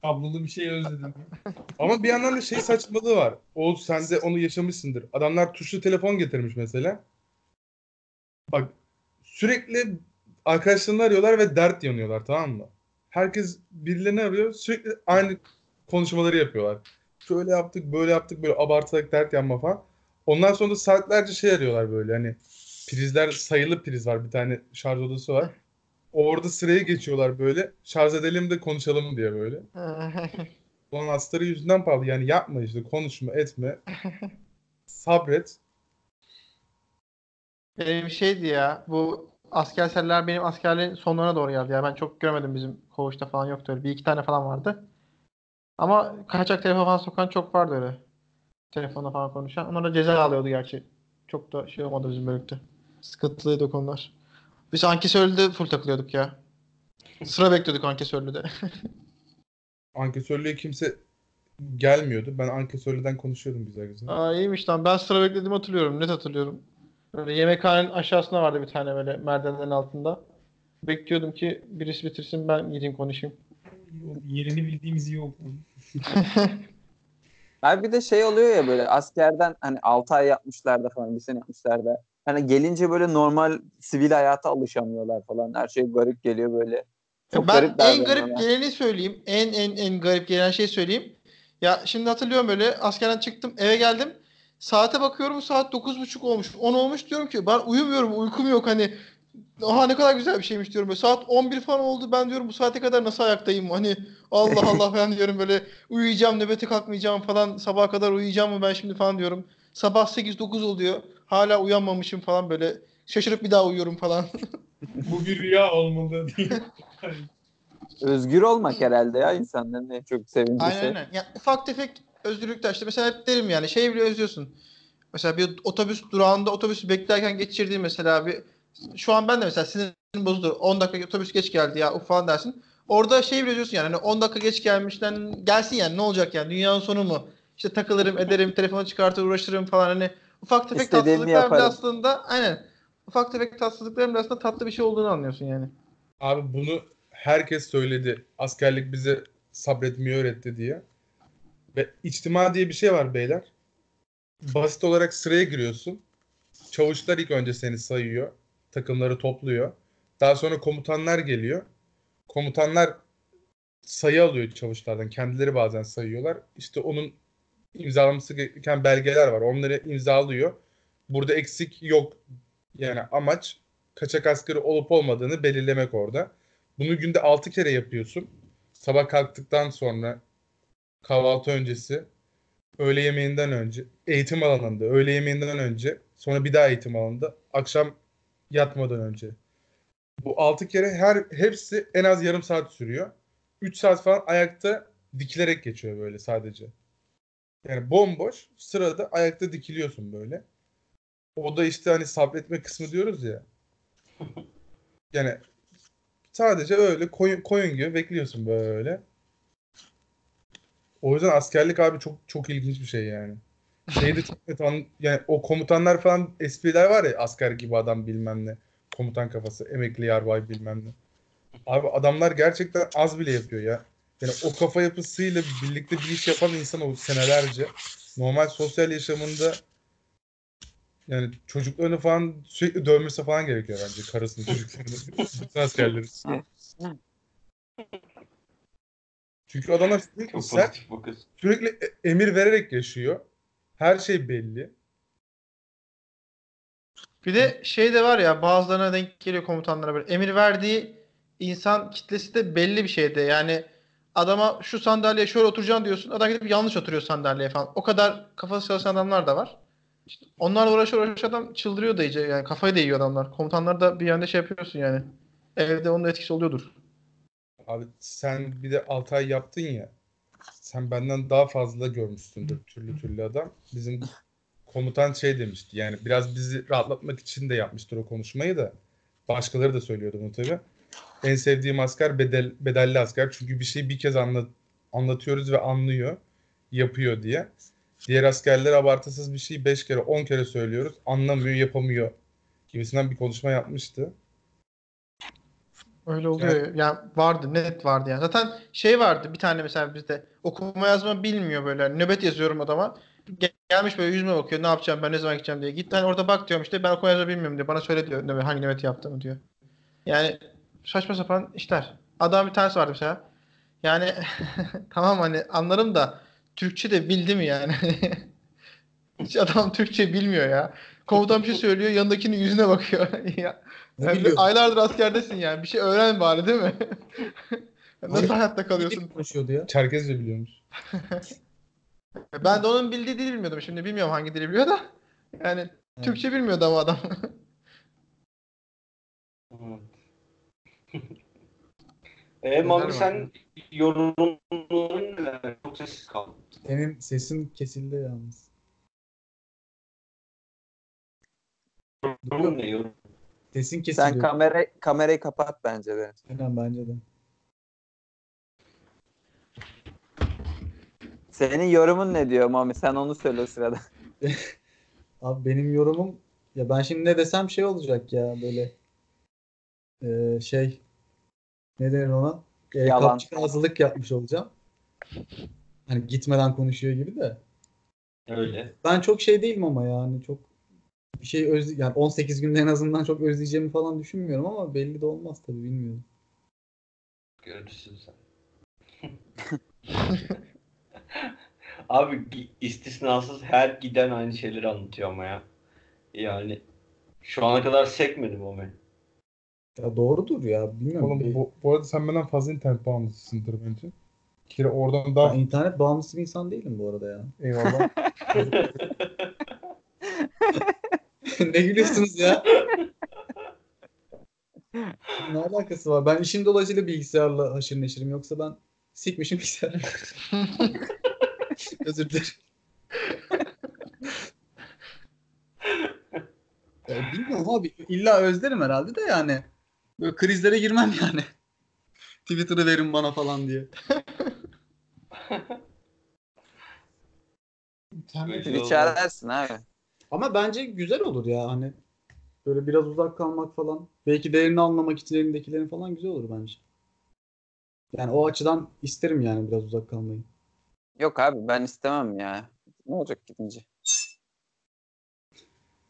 Kablolu bir şey özledim. (laughs) Ama bir yandan da şey saçmalığı var. Oğuz sen de onu yaşamışsındır. Adamlar tuşlu telefon getirmiş mesela. Bak sürekli arkadaşlarını arıyorlar ve dert yanıyorlar tamam mı? Herkes birilerini arıyor. Sürekli aynı konuşmaları yapıyorlar. Şöyle yaptık, böyle yaptık, böyle abartarak dert yanma falan. Ondan sonra da saatlerce şey arıyorlar böyle hani prizler sayılı priz var. Bir tane şarj odası var. Orada sıraya geçiyorlar böyle. Şarj edelim de konuşalım diye böyle. (laughs) Ulan astarı yüzünden pahalı. Yani yapma işte. Konuşma, etme. Sabret. Benim şeydi ya bu asker seriler benim askerliğin sonlarına doğru geldi ya. Ben çok göremedim bizim koğuşta falan yoktu öyle. Bir iki tane falan vardı. Ama kaçak telefon falan sokan çok vardı öyle. Telefonda falan konuşan. Onlar da ceza alıyordu gerçi. Çok da şey olmadı bizim bölükte. Sıkıntılıydı o konular. Biz ankesörlüde full takılıyorduk ya. Sıra bekliyorduk ankesörlüde. (laughs) Ankesörlüğe kimse gelmiyordu. Ben ankesörlüden konuşuyordum güzel güzel. Aa iyiymiş lan. Ben sıra beklediğimi hatırlıyorum. Net hatırlıyorum. Böyle yemekhanenin aşağısında vardı bir tane böyle merdivenlerin altında. Bekliyordum ki birisi bitirsin ben gideyim konuşayım. Yerini bildiğimiz iyi oldu. (laughs) Abi bir de şey oluyor ya böyle askerden hani 6 ay yapmışlar da falan bir sene yapmışlar da. Hani gelince böyle normal sivil hayata alışamıyorlar falan. Her şey garip geliyor böyle. Çok ben garip en garip geleni söyleyeyim. En en en garip gelen şey söyleyeyim. Ya şimdi hatırlıyorum böyle askerden çıktım eve geldim. Saate bakıyorum saat 9.30 olmuş. 10 olmuş diyorum ki ben uyumuyorum uykum yok hani. Aha ne kadar güzel bir şeymiş diyorum. Böyle saat 11 falan oldu ben diyorum bu saate kadar nasıl ayaktayım hani Allah (laughs) Allah ben diyorum böyle uyuyacağım nöbete kalkmayacağım falan sabaha kadar uyuyacağım mı ben şimdi falan diyorum. Sabah 8-9 oluyor hala uyanmamışım falan böyle şaşırıp bir daha uyuyorum falan. (laughs) Bu bir rüya olmalı diye. (laughs) Özgür olmak herhalde ya insanların en çok sevindiği Aynen şey. aynen. Ya, ufak tefek özgürlükler işte mesela hep derim yani şey bile özlüyorsun. Mesela bir otobüs durağında otobüsü beklerken geçirdiği mesela bir şu an ben de mesela sinirim bozulur. 10 dakika otobüs geç geldi ya uf falan dersin. Orada şey bile özlüyorsun yani hani 10 dakika geç gelmişten gelsin yani ne olacak yani dünyanın sonu mu? İşte takılırım ederim telefonu çıkartır uğraşırım falan hani ufak tefek İstediğimi tatsızlıklar bile yaparım. aslında aynen ufak tefek tatsızlıkların bile aslında tatlı bir şey olduğunu anlıyorsun yani. Abi bunu herkes söyledi. Askerlik bize sabretmeyi öğretti diye. Ve içtima diye bir şey var beyler. Basit olarak sıraya giriyorsun. Çavuşlar ilk önce seni sayıyor. Takımları topluyor. Daha sonra komutanlar geliyor. Komutanlar sayı alıyor çavuşlardan. Kendileri bazen sayıyorlar. İşte onun imzalaması gereken belgeler var. Onları imzalıyor. Burada eksik yok. Yani amaç kaçak askeri olup olmadığını belirlemek orada. Bunu günde 6 kere yapıyorsun. Sabah kalktıktan sonra kahvaltı öncesi, öğle yemeğinden önce, eğitim alanında, öğle yemeğinden önce, sonra bir daha eğitim alanında, akşam yatmadan önce. Bu 6 kere her hepsi en az yarım saat sürüyor. 3 saat falan ayakta dikilerek geçiyor böyle sadece. Yani bomboş sırada ayakta dikiliyorsun böyle. O da işte hani sabretme kısmı diyoruz ya. Yani sadece öyle koyun, koyun gibi bekliyorsun böyle. O yüzden askerlik abi çok çok ilginç bir şey yani. Şeyde yani o komutanlar falan espriler var ya asker gibi adam bilmem ne. Komutan kafası, emekli yarbay bilmem ne. Abi adamlar gerçekten az bile yapıyor ya. Yani o kafa yapısıyla birlikte bir iş yapan insan o senelerce normal sosyal yaşamında yani çocuklarını falan sürekli dövmesi falan gerekiyor bence karısını çocuklarını. (laughs) Bütün askerlerin. Çünkü adamlar sürekli sert, sürekli emir vererek yaşıyor. Her şey belli. Bir de şey de var ya bazılarına denk geliyor komutanlara böyle emir verdiği insan kitlesi de belli bir şeyde. Yani adama şu sandalyeye şöyle oturacaksın diyorsun. Adam gidip yanlış oturuyor sandalyeye falan. O kadar kafası çalışan adamlar da var. İşte onlarla uğraş uğraş adam çıldırıyor da iyice. Yani kafayı da yiyor adamlar. Komutanlar da bir yanda şey yapıyorsun yani. Evde onun etkisi oluyordur. Abi sen bir de 6 ay yaptın ya. Sen benden daha fazla görmüşsündür türlü türlü adam. Bizim komutan şey demişti. Yani biraz bizi rahatlatmak için de yapmıştır o konuşmayı da. Başkaları da söylüyordu bunu tabii. En sevdiğim asker bedel, bedelli asker. Çünkü bir şeyi bir kez anlat, anlatıyoruz ve anlıyor. Yapıyor diye. Diğer askerler abartısız bir şeyi 5 kere 10 kere söylüyoruz. Anlamıyor, yapamıyor gibisinden bir konuşma yapmıştı. Öyle oluyor. Yani vardı, net vardı yani. Zaten şey vardı bir tane mesela bizde okuma yazma bilmiyor böyle. Nöbet yazıyorum adama. Gel- Gelmiş böyle yüzüme bakıyor. Ne yapacağım ben ne zaman gideceğim diye. Git hani orada bak diyorum işte ben okuma yazma bilmiyorum diyor. Bana söyle diyor nöbet, hangi nöbeti yaptığımı diyor. Yani saçma sapan işler. Adam bir tanesi vardı mesela. Yani (laughs) tamam hani anlarım da Türkçe de bildi mi yani? (laughs) Hiç adam Türkçe bilmiyor ya. Komutan bir şey söylüyor yanındakinin yüzüne bakıyor. (laughs) ya, Ne yani aylardır askerdesin yani. Bir şey öğren bari değil mi? Nasıl Hayır. hayatta kalıyorsun? Konuşuyordu ya. Çerkezce biliyormuş. Ben de onun bildiği dili bilmiyordum. Şimdi bilmiyorum hangi dili biliyor da. Yani Türkçe bilmiyordu ama adam. E, Mami sen yorumların neler? Çok sessiz kaldın. Senin sesin kesildi yalnız. Yorum ne yorum? Sesin kesiliyor. Sen kamera kamerayı kapat bence de. Aynen bence de. Senin yorumun ne diyor Mami? Sen onu söyle o sırada. (laughs) (laughs) Abi benim yorumum ya ben şimdi ne desem şey olacak ya böyle Ee, şey ne denir ona? Ee, Yalan. kapçık ağzılık yapmış olacağım. Hani gitmeden konuşuyor gibi de. Öyle. Ben çok şey değilim ama yani çok bir şey öz yani 18 günde en azından çok özleyeceğimi falan düşünmüyorum ama belli de olmaz tabii bilmiyorum. Görürsün sen. Abi istisnasız her giden aynı şeyleri anlatıyor ama ya. Yani şu ana kadar sekmedim o beni. Ya doğrudur ya bilmiyorum. Oğlum bu, bu arada sen benden fazla internet bağımlısısındır bence. Kere oradan daha... Ben internet bağımlısı bir insan değilim bu arada ya. Eyvallah. (laughs) ne gülüyorsunuz ya? ne alakası var? Ben işim dolayısıyla bilgisayarla haşır neşirim. Yoksa ben sikmişim bilgisayarı. (laughs) Özür dilerim. Ya bilmiyorum abi. İlla özlerim herhalde de yani. Böyle krizlere girmem yani. (laughs) Twitter'ı verin bana falan diye. Olmaz. ararsın abi. Ama bence güzel olur ya hani. Böyle biraz uzak kalmak falan. Belki değerini anlamak için elindekilerin falan güzel olur bence. Yani o açıdan isterim yani biraz uzak kalmayı. Yok abi ben istemem ya. Ne olacak gidince?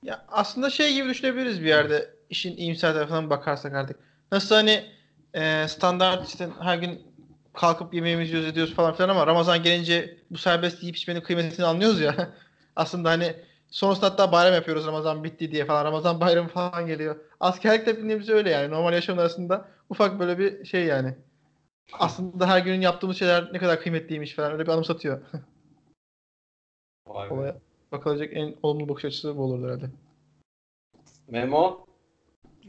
Ya aslında şey gibi düşünebiliriz bir yerde işin iyimser tarafından bakarsak artık. Nasıl hani e, standart işte her gün kalkıp yemeğimizi yiyoruz ediyoruz falan filan ama Ramazan gelince bu serbest yiyip içmenin kıymetini anlıyoruz ya. (laughs) aslında hani sonrasında hatta bayram yapıyoruz Ramazan bitti diye falan. Ramazan (laughs) bayramı falan geliyor. Askerlik de bildiğimiz öyle yani. Normal yaşamın arasında ufak böyle bir şey yani. Aslında her günün yaptığımız şeyler ne kadar kıymetliymiş falan öyle bir anımsatıyor. (laughs) Olaya bakılacak en olumlu bakış açısı bu olurdu herhalde. Memo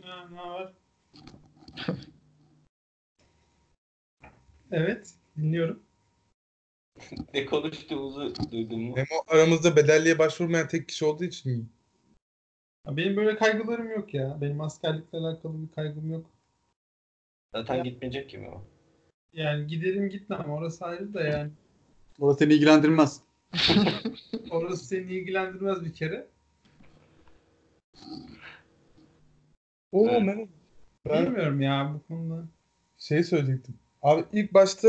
Ha, ne var? (laughs) evet, dinliyorum. ne konuştuğumuzu duydun mu? Memo aramızda bedelliye başvurmayan tek kişi olduğu için Ya benim böyle kaygılarım yok ya. Benim askerlikle alakalı bir kaygım yok. Zaten gitmeyecek ki Memo. Yani giderim gitmem orası ayrı da yani. Orası seni ilgilendirmez. Orası seni ilgilendirmez bir kere. Oo Evet. Memo. Ben Bilmiyorum ya bu konuda. şey söyleyecektim. Abi ilk başta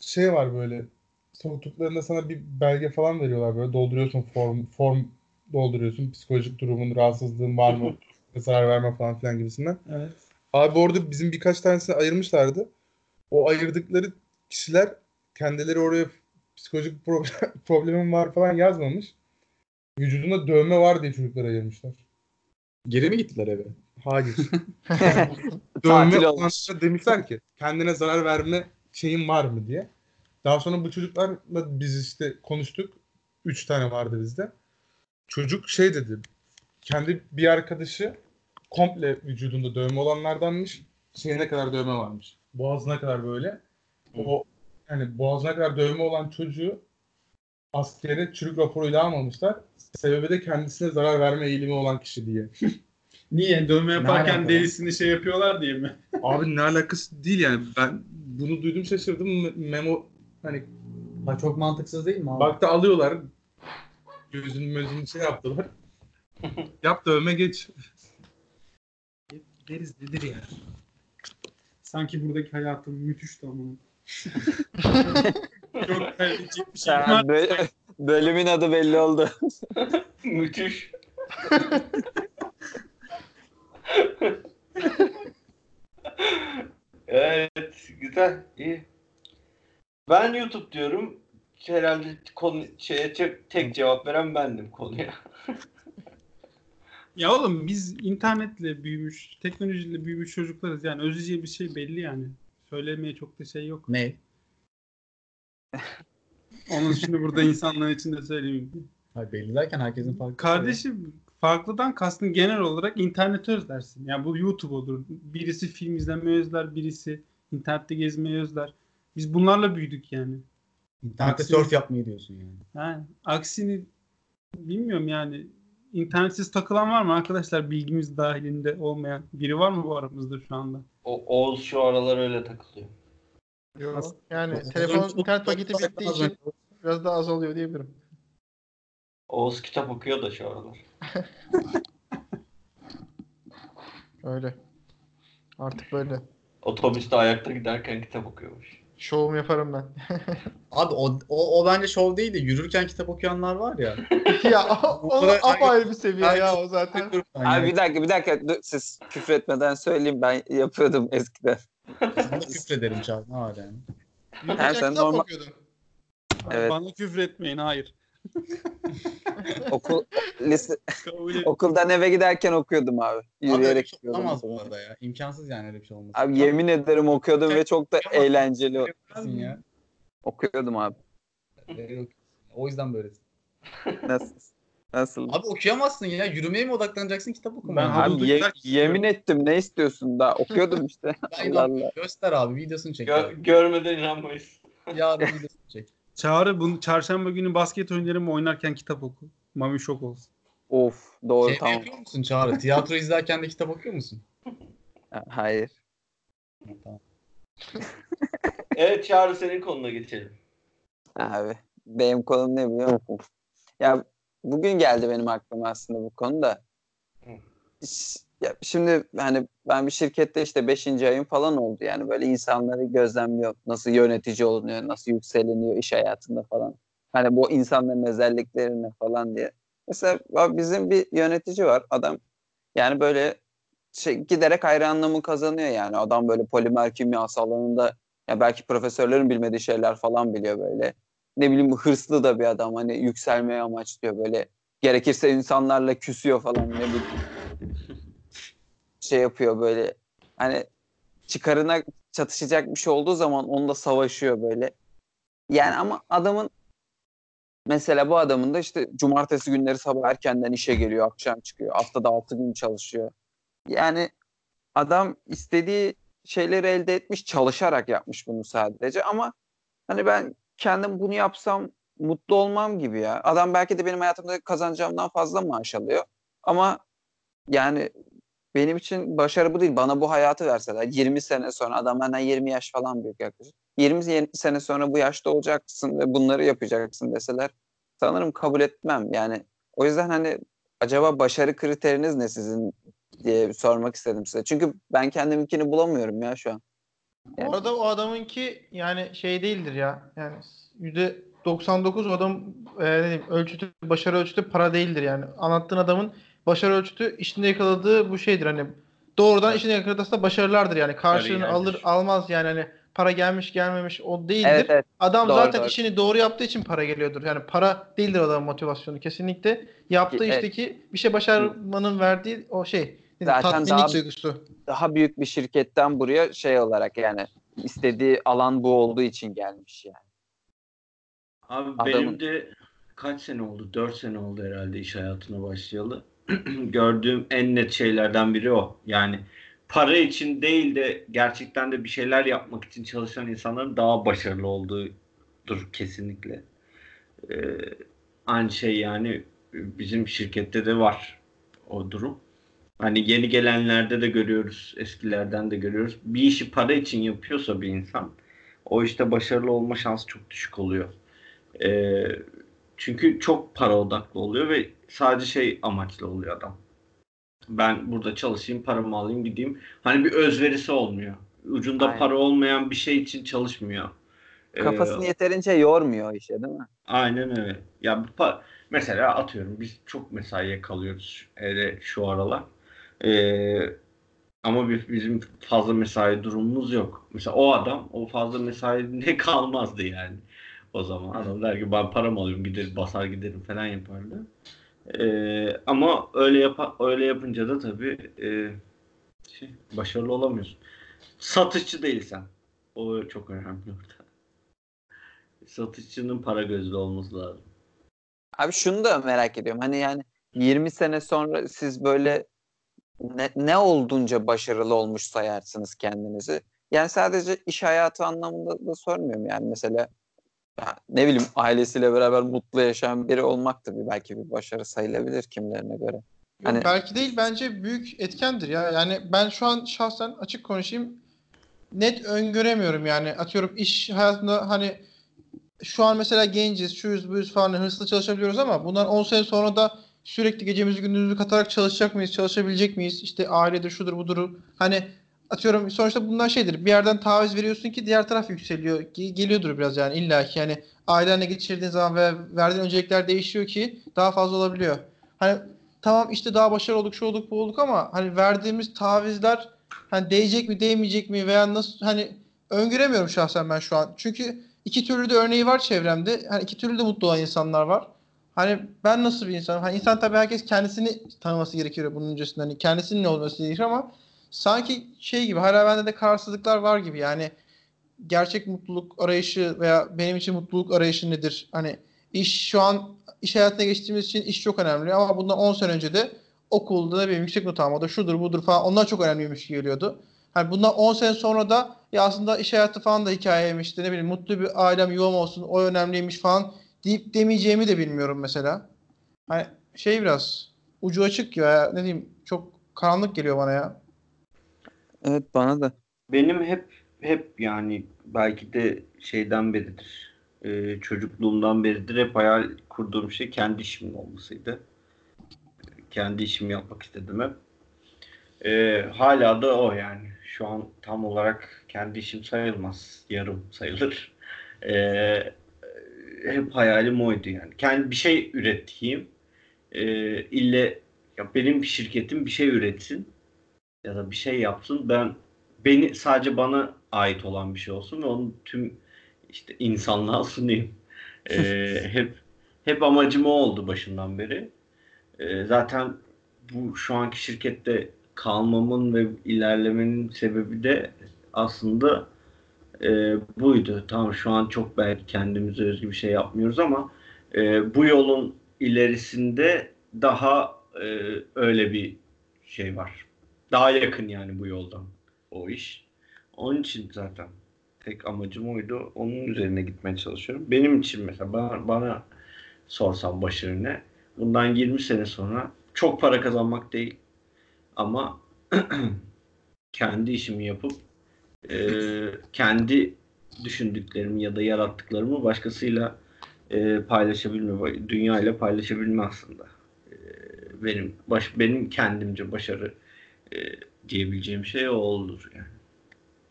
şey var böyle soktuklarında sana bir belge falan veriyorlar böyle dolduruyorsun form form dolduruyorsun psikolojik durumun rahatsızlığın var mı zarar verme falan filan gibisinden. Evet. Abi orada bizim birkaç tanesini ayırmışlardı. O ayırdıkları kişiler kendileri oraya psikolojik (laughs) problem, problemim var falan yazmamış. Vücudunda dövme var diye çocukları ayırmışlar. Geri mi gittiler eve? Hayır. (laughs) Tatil Dövme olmuş. olanlara demişler ki kendine zarar verme şeyin var mı diye. Daha sonra bu çocuklarla biz işte konuştuk. Üç tane vardı bizde. Çocuk şey dedi. Kendi bir arkadaşı komple vücudunda dövme olanlardanmış. Şeyine kadar dövme varmış. Boğazına kadar böyle. O yani boğazına kadar dövme olan çocuğu askere çürük raporuyla almamışlar. Sebebi de kendisine zarar verme eğilimi olan kişi diye. (laughs) Niye? Dövme yaparken derisini şey yapıyorlar diye mi? (laughs) Abi ne alakası değil yani. Ben bunu duydum şaşırdım. Me- Memo hani Ha, çok mantıksız değil mi abi? baktı alıyorlar. Gözünü mözünü şey yaptılar. (laughs) Yap dövme geç. Deriz nedir ya? Sanki buradaki hayatım müthiş tamam. Çok kaybedecek bir şey var. Bö- bölümün adı belli oldu. Müthiş. evet, güzel, iyi. Ben YouTube diyorum. Herhalde konu şeye tek, tek cevap veren bendim konuya. Ya oğlum biz internetle büyümüş, teknolojiyle büyümüş çocuklarız. Yani özleyeceği bir şey belli yani. Söylemeye çok da şey yok. Ne? Onun şimdi burada insanların içinde söyleyeyim. Hayır, belli derken herkesin farklı. Kardeşim farklıdan kastın genel olarak interneti özlersin. Yani bu YouTube olur. Birisi film izlemeyi özler, birisi internette gezmeyi özler. Biz bunlarla büyüdük yani. İnternette Aksine- surf yapmayı diyorsun yani. Ha, aksini bilmiyorum yani. İnternetsiz takılan var mı arkadaşlar bilgimiz dahilinde olmayan biri var mı bu aramızda şu anda? O Oğuz şu aralar öyle takılıyor. Yok. Yani Çok- telefon internet paketi bittiği için biraz daha az oluyor diyebilirim. Oğuz kitap okuyor da şu aralar. (laughs) Öyle. Artık böyle. Otobüste ayakta giderken kitap okuyormuş. Şovumu yaparım ben. (laughs) Abi o, o, o bence şov değil de yürürken kitap okuyanlar var ya. (laughs) ya o, o apayrı bir seviye ya o zaten. Abi bir dakika bir dakika dur, siz küfür etmeden söyleyeyim ben yapıyordum eskiden. Sana küfrederim var yani? Yürürken sen normal- okuyordun. Evet. Bana küfür etmeyin hayır. (laughs) Okul lise, okuldan eve giderken okuyordum abi. Abi Yürüyerek şey gidiyordum. olamaz bu arada ya. İmkansız yani öyle bir şey olması. Abi yemin ederim okuyordum ve çok da eğlenceli ya. okuyordum abi. O yüzden böylesin. Nasıl? Nasıl? Abi okuyamazsın ya. Yürümeye mi odaklanacaksın kitap okumaya? Ben? Abi ye- yemin ettim ne istiyorsun da okuyordum işte. (laughs) Allah. Allah. Göster abi videosunu çek. Gö- abi. görmeden inanmayız. Yarın videosunu çek. (laughs) Çağrı bunu çarşamba günü basket oynarım oynarken kitap oku. Mami şok olsun. Of doğru Şey tamam. yapıyor musun Çağrı? Tiyatro izlerken de kitap okuyor musun? Ha, Hayır. Tamam. (laughs) Evet Çağrı senin konuna geçelim. Abi benim konum ne biliyor musun? Ya bugün geldi benim aklıma aslında bu konu da. Hı. Ş- Ya şimdi hani ben bir şirkette işte 5. ayım falan oldu yani böyle insanları gözlemliyor nasıl yönetici olunuyor nasıl yükseliniyor iş hayatında falan hani bu insanların özelliklerine falan diye mesela bizim bir yönetici var adam yani böyle şey, giderek hayranlığımı kazanıyor yani adam böyle polimer kimyası alanında ya belki profesörlerin bilmediği şeyler falan biliyor böyle ne bileyim hırslı da bir adam hani yükselmeye amaçlıyor böyle gerekirse insanlarla küsüyor falan ne bileyim şey yapıyor böyle hani çıkarına çatışacak bir şey olduğu zaman onunla savaşıyor böyle. Yani ama adamın mesela bu adamın da işte cumartesi günleri sabah erkenden işe geliyor, akşam çıkıyor. Haftada 6 gün çalışıyor. Yani adam istediği şeyleri elde etmiş, çalışarak yapmış bunu sadece ama hani ben kendim bunu yapsam mutlu olmam gibi ya. Adam belki de benim hayatımda kazanacağımdan fazla maaş alıyor. Ama yani benim için başarı bu değil. Bana bu hayatı verseler 20 sene sonra adam benden 20 yaş falan büyük yaklaşık. 20 sene sonra bu yaşta olacaksın ve bunları yapacaksın deseler sanırım kabul etmem. Yani o yüzden hani acaba başarı kriteriniz ne sizin diye sormak istedim size. Çünkü ben kendiminkini bulamıyorum ya şu an. Yani- Bu arada o adamınki yani şey değildir ya. Yani yüzde 99 o adam e, ne diyeyim, ölçütü, başarı ölçütü para değildir yani. Anlattığın adamın başarı ölçütü işinde yakaladığı bu şeydir hani doğrudan işinde yakaladığı başarılardır yani. Karşılığını alır almaz yani hani para gelmiş gelmemiş o değildir. Evet evet. Adam Doğru, zaten doğru. işini doğru yaptığı için para geliyordur. Yani para değildir adamın motivasyonu kesinlikle. Yaptığı Evet. işteki bir şey başarmanın verdiği o şey. Zaten daha- duygusu. Daha büyük bir şirketten buraya şey olarak yani istediği alan bu olduğu için gelmiş yani. Abi Adamın- benim de kaç sene oldu? 4 sene oldu herhalde iş hayatına başlayalı. (clears throat) Gördüğüm en net şeylerden biri o. Yani para için değil de gerçekten de bir şeyler yapmak için çalışan insanların daha başarılı olduğudur kesinlikle. Ee, aynı şey yani bizim şirkette de var o durum. Hani yeni gelenlerde de görüyoruz, eskilerden de görüyoruz. Bir işi para için yapıyorsa bir insan o işte başarılı olma şansı çok düşük oluyor. Ee, çünkü çok para odaklı oluyor ve sadece şey amaçlı oluyor adam. Ben burada çalışayım, paramı alayım, gideyim. Hani bir özverisi olmuyor. Ucunda Aynen. para olmayan bir şey için çalışmıyor. Ee, Kafasını yeterince yormuyor işe değil mi? Aynen öyle. Ya mesela atıyorum biz çok mesaiye kalıyoruz hele şu aralar. Ee, ama bizim fazla mesai durumumuz yok. Mesela o adam o fazla mesaide (laughs) kalmazdı yani. O zaman adam der ki ben param alıyorum gider basar giderim falan yapardı. Ee, ama öyle yap öyle yapınca da tabii e, şey, başarılı olamıyorsun. Satışçı değilsen. O çok önemli orada. Satışçının para gözlü olması lazım. Abi şunu da merak ediyorum. Hani yani 20 sene sonra siz böyle ne, ne olduğunca başarılı olmuş sayarsınız kendinizi. Yani sadece iş hayatı anlamında da sormuyorum yani mesela ya ne bileyim ailesiyle beraber mutlu yaşayan biri olmak da bir belki bir başarı sayılabilir kimlerine göre. Yok, Hani- belki değil bence büyük etkendir ya. Yani ben şu an şahsen açık konuşayım net öngöremiyorum yani. Atıyorum iş hayatında hani şu an mesela genciz, şuyuz, buyuz falan hırslı çalışabiliyoruz ama bundan 10 sene sonra da sürekli gecemizi gündüzümüzü katarak çalışacak mıyız, çalışabilecek miyiz? İşte ailedir, şudur, budur. Hani atıyorum sonuçta bunlar şeydir. Bir yerden taviz veriyorsun ki diğer taraf yükseliyor. Ge- Geliyordur biraz yani illa ki. Yani ailenle geçirdiğin zaman ve verdiğin öncelikler değişiyor ki daha fazla olabiliyor. Hani tamam işte daha başarılı olduk, şu olduk, bu olduk ama hani verdiğimiz tavizler hani değecek mi, değmeyecek mi veya nasıl hani öngöremiyorum şahsen ben şu an. Çünkü iki türlü de örneği var çevremde. Hani iki türlü de mutlu olan insanlar var. Hani ben nasıl bir insanım? Hani insan tabii herkes kendisini tanıması gerekiyor bunun öncesinde. Hani kendisinin ne olması gerekiyor ama sanki şey gibi hala bende de kararsızlıklar var gibi. Yani gerçek mutluluk arayışı veya benim için mutluluk arayışı nedir? Hani iş şu an iş hayatına geçtiğimiz için iş çok önemli ama bundan 10 sene önce de okulda da benim yüksek not almada şudur budur falan onlar çok önemliymiş geliyordu. Hani bundan 10 sene sonra da ya aslında iş hayatı falan da hikayeymiş ne bileyim mutlu bir ailem yuvam olsun o önemliymiş falan deyip demeyeceğimi de bilmiyorum mesela. Hani şey biraz ucu açık ya ne diyeyim çok karanlık geliyor bana ya. Evet bana da. Benim hep hep yani belki de şeyden beridir. e, çocukluğumdan beridir hep hayal kurduğum şey kendi işimin olmasıydı. Kendi işimi yapmak istedim hep. E, hala da o yani. Şu an tam olarak kendi işim sayılmaz. Yarım sayılır. E, hep hayalim oydu yani. Kendi bir şey üreteyim. E, ille ya benim şirketim bir şey üretsin ya da bir şey yapsın. Ben beni sadece bana ait olan bir şey olsun ve onu tüm işte insanlığa sunayım. Ee, (laughs) hep hep amacım o oldu başından beri. Ee, zaten bu şu anki şirkette kalmamın ve ilerlemenin sebebi de aslında e, buydu. Tamam şu an çok belki kendimize özgü bir şey yapmıyoruz ama e, bu yolun ilerisinde daha e, öyle bir şey var. Daha yakın yani bu yoldan o iş. Onun için zaten tek amacım oydu. Onun üzerine gitmeye çalışıyorum. Benim için mesela bana, bana sorsan başarı ne? Bundan 20 sene sonra çok para kazanmak değil ama (clears throat) kendi işimi yapıp e, kendi düşündüklerimi ya da yarattıklarımı başkasıyla e, paylaşabilme, dünyayla paylaşabilme aslında. E, benim baş, benim kendimce başarı e, diyebileceğim şey o olur yani.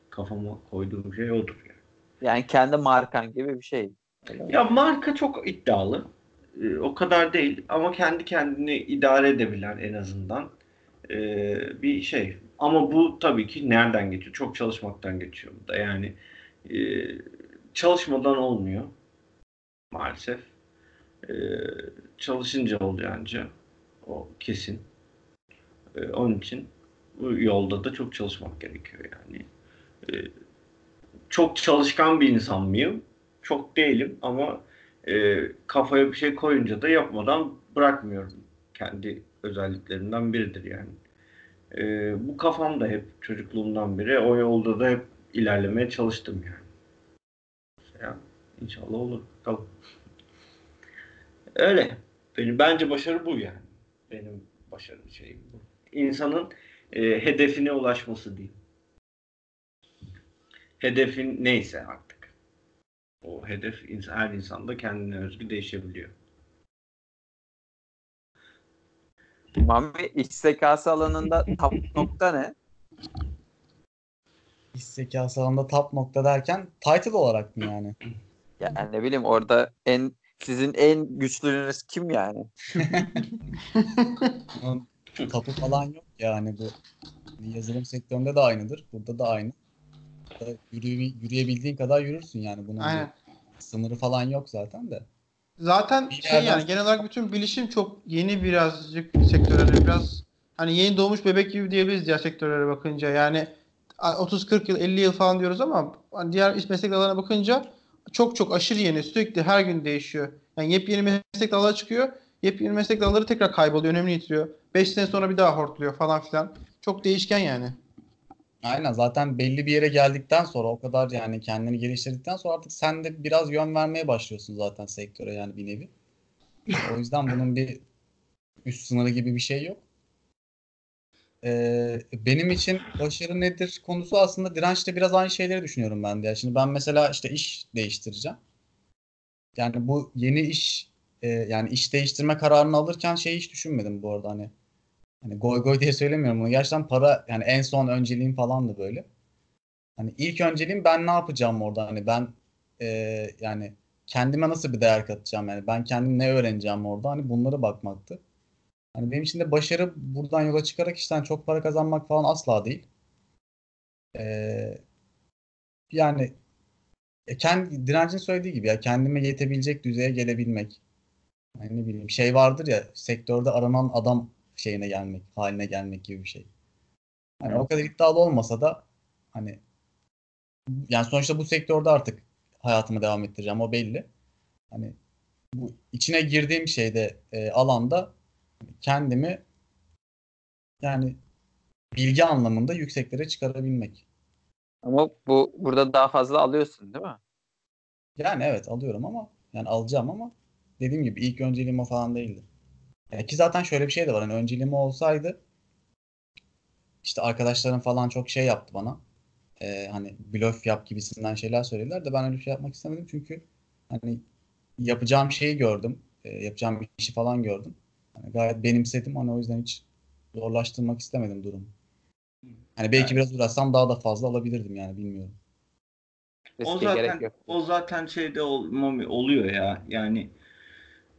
Kafama koyduğum şey odur yani. Yani kendi markan gibi bir şey. Ya marka çok iddialı. Ee, o kadar değil ama kendi kendini idare edebilen en azından ee, bir şey. Ama bu tabii ki nereden geçiyor? Çok çalışmaktan geçiyor bu da. Yani ee, çalışmadan olmuyor maalesef. Ee, çalışınca oluyor anca. O kesin. Ee, onun için bu yolda da çok çalışmak gerekiyor yani. Ee, çok çalışkan bir insan mıyım? Çok değilim ama e, kafaya bir şey koyunca da yapmadan bırakmıyorum. Kendi özelliklerimden biridir yani. E, bu kafam da hep çocukluğumdan beri o yolda da hep ilerlemeye çalıştım yani. Ya, inşallah olur. Tamam. Öyle. Benim bence başarı bu yani. Benim başarı şeyim bu. İnsanın e, hedefine ulaşması diyeyim. Hedefin neyse artık. O hedef her insanda kendine özgü değişebiliyor. Mami iç zekası alanında top nokta ne? İş zekası alanında top nokta derken title olarak mı yani? Yani ne bileyim orada en sizin en güçlünüz kim yani? (laughs) Tapu falan yok yani bu yazılım sektöründe de aynıdır. Burada da aynı. Burada Yürü, yürüyebildiğin kadar yürürsün yani bunun Aynen. sınırı falan yok zaten de. Zaten Bir şey yani genel olarak bütün bilişim çok yeni birazcık sektörlere biraz hani yeni doğmuş bebek gibi diyebiliriz diğer sektörlere bakınca. Yani 30-40 yıl 50 yıl falan diyoruz ama hani diğer iş meslek dallarına bakınca çok çok aşırı yeni sürekli her gün değişiyor. Yani yepyeni meslek dalları çıkıyor. Yepyeni meslek dalları tekrar kayboluyor, önemini yitiriyor. 5 sene sonra bir daha hortluyor falan filan. Çok değişken yani. Aynen zaten belli bir yere geldikten sonra o kadar yani kendini geliştirdikten sonra artık sen de biraz yön vermeye başlıyorsun zaten sektöre yani bir nevi. O yüzden bunun bir üst sınırı gibi bir şey yok. Ee, benim için başarı nedir konusu aslında dirençte biraz aynı şeyleri düşünüyorum ben de. Şimdi ben mesela işte iş değiştireceğim. Yani bu yeni iş e, yani iş değiştirme kararını alırken şey hiç düşünmedim bu arada hani Hani goy goy diye söylemiyorum bunu. Gerçekten para yani en son önceliğim falan da böyle. Hani ilk önceliğim ben ne yapacağım orada? Hani ben e, yani kendime nasıl bir değer katacağım yani ben kendim ne öğreneceğim orada hani bunlara bakmaktı. Hani benim için de başarı buradan yola çıkarak işten çok para kazanmak falan asla değil. Ee, yani e, kendi direncin söylediği gibi ya kendime yetebilecek düzeye gelebilmek. Yani ne bileyim şey vardır ya sektörde aranan adam şeyine gelmek, haline gelmek gibi bir şey. Hani o kadar iddialı olmasa da hani yani sonuçta bu sektörde artık hayatımı devam ettireceğim o belli. Hani bu içine girdiğim şeyde e, alanda kendimi yani bilgi anlamında yükseklere çıkarabilmek. Ama bu burada daha fazla alıyorsun değil mi? Yani evet alıyorum ama yani alacağım ama dediğim gibi ilk önceliğim o falan değildi. Yani ki zaten şöyle bir şey de var. Hani önceliğim olsaydı işte arkadaşlarım falan çok şey yaptı bana. Ee, hani blöf yap gibisinden şeyler söylediler de ben öyle bir şey yapmak istemedim çünkü hani yapacağım şeyi gördüm. Ee, yapacağım bir işi falan gördüm. Hani gayet benimsedim. Hani o yüzden hiç zorlaştırmak istemedim durumu. Hani belki Yani- biraz uğraşsam daha da fazla alabilirdim yani bilmiyorum. O Riske zaten gerek yok. o zaten şeyde olmam oluyor ya. Yani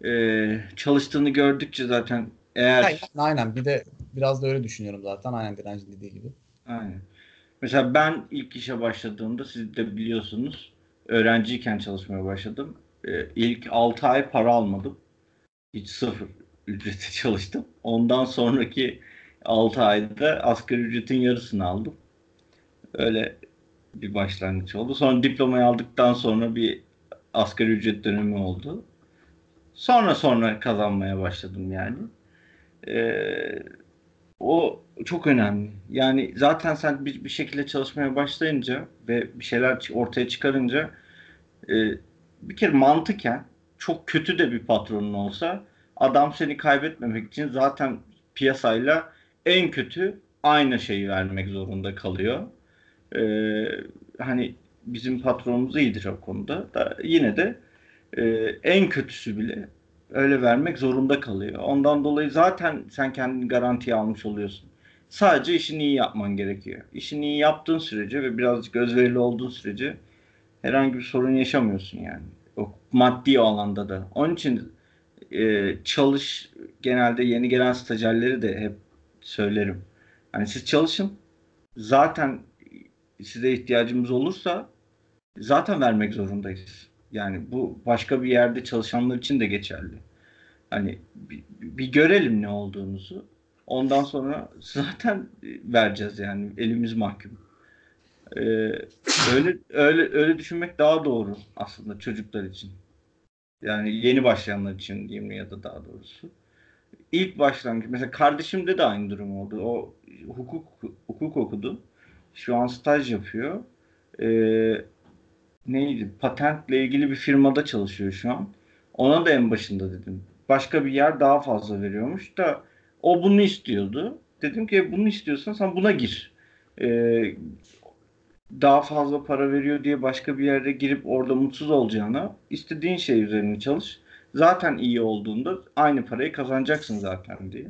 e, çalıştığını gördükçe zaten eğer Aynen, aynen bir de biraz da öyle düşünüyorum zaten aynen direncin dediği gibi. Aynen. Mesela ben ilk işe başladığımda siz de biliyorsunuz öğrenciyken çalışmaya başladım. Ee, ilk 6 ay para almadım. Hiç sıfır ücreti (laughs) çalıştım. Ondan sonraki 6 ayda asgari ücretin yarısını aldım. Öyle bir başlangıç oldu. Sonra diplomayı aldıktan sonra bir asgari ücret dönemi oldu. Sonra sonra kazanmaya başladım yani. Ee, o çok önemli. Yani zaten sen bir, bir şekilde çalışmaya başlayınca ve bir şeyler ortaya çıkarınca e, bir kere mantıken çok kötü de bir patronun olsa adam seni kaybetmemek için zaten piyasayla en kötü aynı şeyi vermek zorunda kalıyor. E, hani bizim patronumuz iyidir o konuda da yine de e, en kötüsü bile öyle vermek zorunda kalıyor. Ondan dolayı zaten sen kendini garantiye almış oluyorsun. Sadece işini iyi yapman gerekiyor. İşini iyi yaptığın sürece ve birazcık özverili olduğun sürece herhangi bir sorun yaşamıyorsun yani. O maddi alanda da. Onun için e, çalış genelde yeni gelen stajyerleri de hep söylerim. Hani siz çalışın. Zaten size ihtiyacımız olursa zaten vermek zorundayız. Yani bu başka bir yerde çalışanlar için de geçerli. Hani bir, bir görelim ne olduğunuzu. Ondan sonra zaten vereceğiz yani elimiz mahkum. Ee, öyle öyle öyle düşünmek daha doğru aslında çocuklar için. Yani yeni başlayanlar için diyeyim ya da daha doğrusu. İlk başlangıç mesela kardeşimde de aynı durum oldu. O hukuk hukuk okudu. Şu an staj yapıyor. Ee, neydi? Patentle ilgili bir firmada çalışıyor şu an. Ona da en başında dedim. Başka bir yer daha fazla veriyormuş da o bunu istiyordu. Dedim ki bunu istiyorsan sen buna gir. Ee, daha fazla para veriyor diye başka bir yere girip orada mutsuz olacağına istediğin şey üzerine çalış. Zaten iyi olduğunda aynı parayı kazanacaksın zaten diye.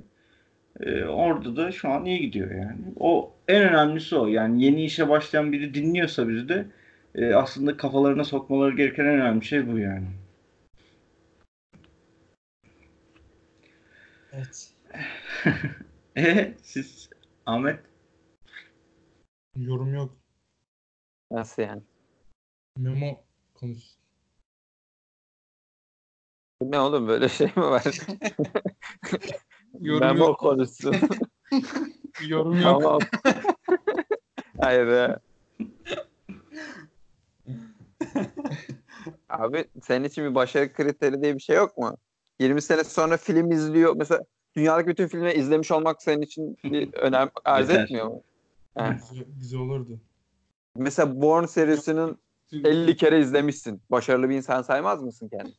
Ee, orada da şu an iyi gidiyor yani. O en önemlisi o. Yani yeni işe başlayan biri dinliyorsa bizi de e, aslında kafalarına sokmaları gereken en önemli şey bu yani. Evet. (laughs) E siz Ahmet Yorum yok. Nasıl yani? Memo konuş. Ne oğlum böyle şey mi var? (laughs) Yorum Memo yok. konusu. (laughs) Yorum yok. tamam. Hayır. Abi senin için bir başarı kriteri diye bir şey yok mu? 20 sene sonra film izliyor. Mesela dünyadaki bütün filmleri izlemiş olmak senin için bir önem arz etmiyor mu? Ha. Güzel, güzel olurdu. Mesela Born serisinin 50 kere izlemişsin. Başarılı bir insan saymaz mısın kendini?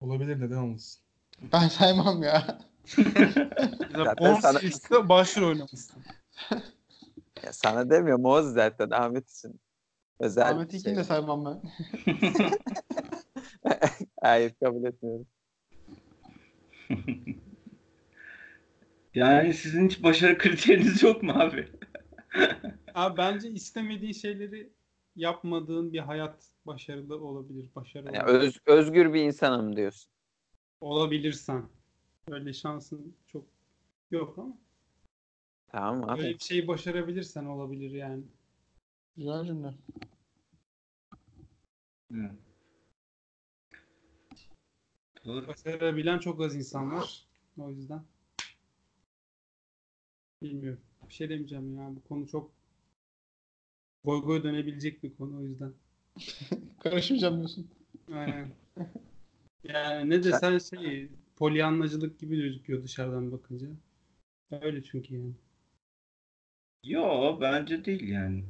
Olabilir neden olmasın. Ben saymam ya. (laughs) Born sana- serisinde başrol oynamışsın. Ya sana demiyorum Oğuz zaten Ahmet için. Özel Ahmet şey. İlkin'i de saymam ben. (laughs) Hayır kabul etmiyorum. Yani sizin hiç başarı kriteriniz yok mu abi? Abi bence istemediğin şeyleri yapmadığın bir hayat başarılı olabilir. Başarılı Yani öz- özgür bir insanım diyorsun. olabilirsen. Öyle şansın çok yok ama Tamam abi. öyle bir şeyi başarabilirsen olabilir yani. Güzel cümle. Hı. Doğru. Başarabilen çok az insan var. O yüzden. Bilmiyorum. Bir şey demeyeceğim ya. Bu konu çok goy goy dönebilecek bir konu o yüzden. (laughs) Karışmayacağım diyorsun. Aynen. Yani ne desen şey polyanlacılık gibi gözüküyor dışarıdan bakınca. Öyle çünkü yani. Yo bence değil yani.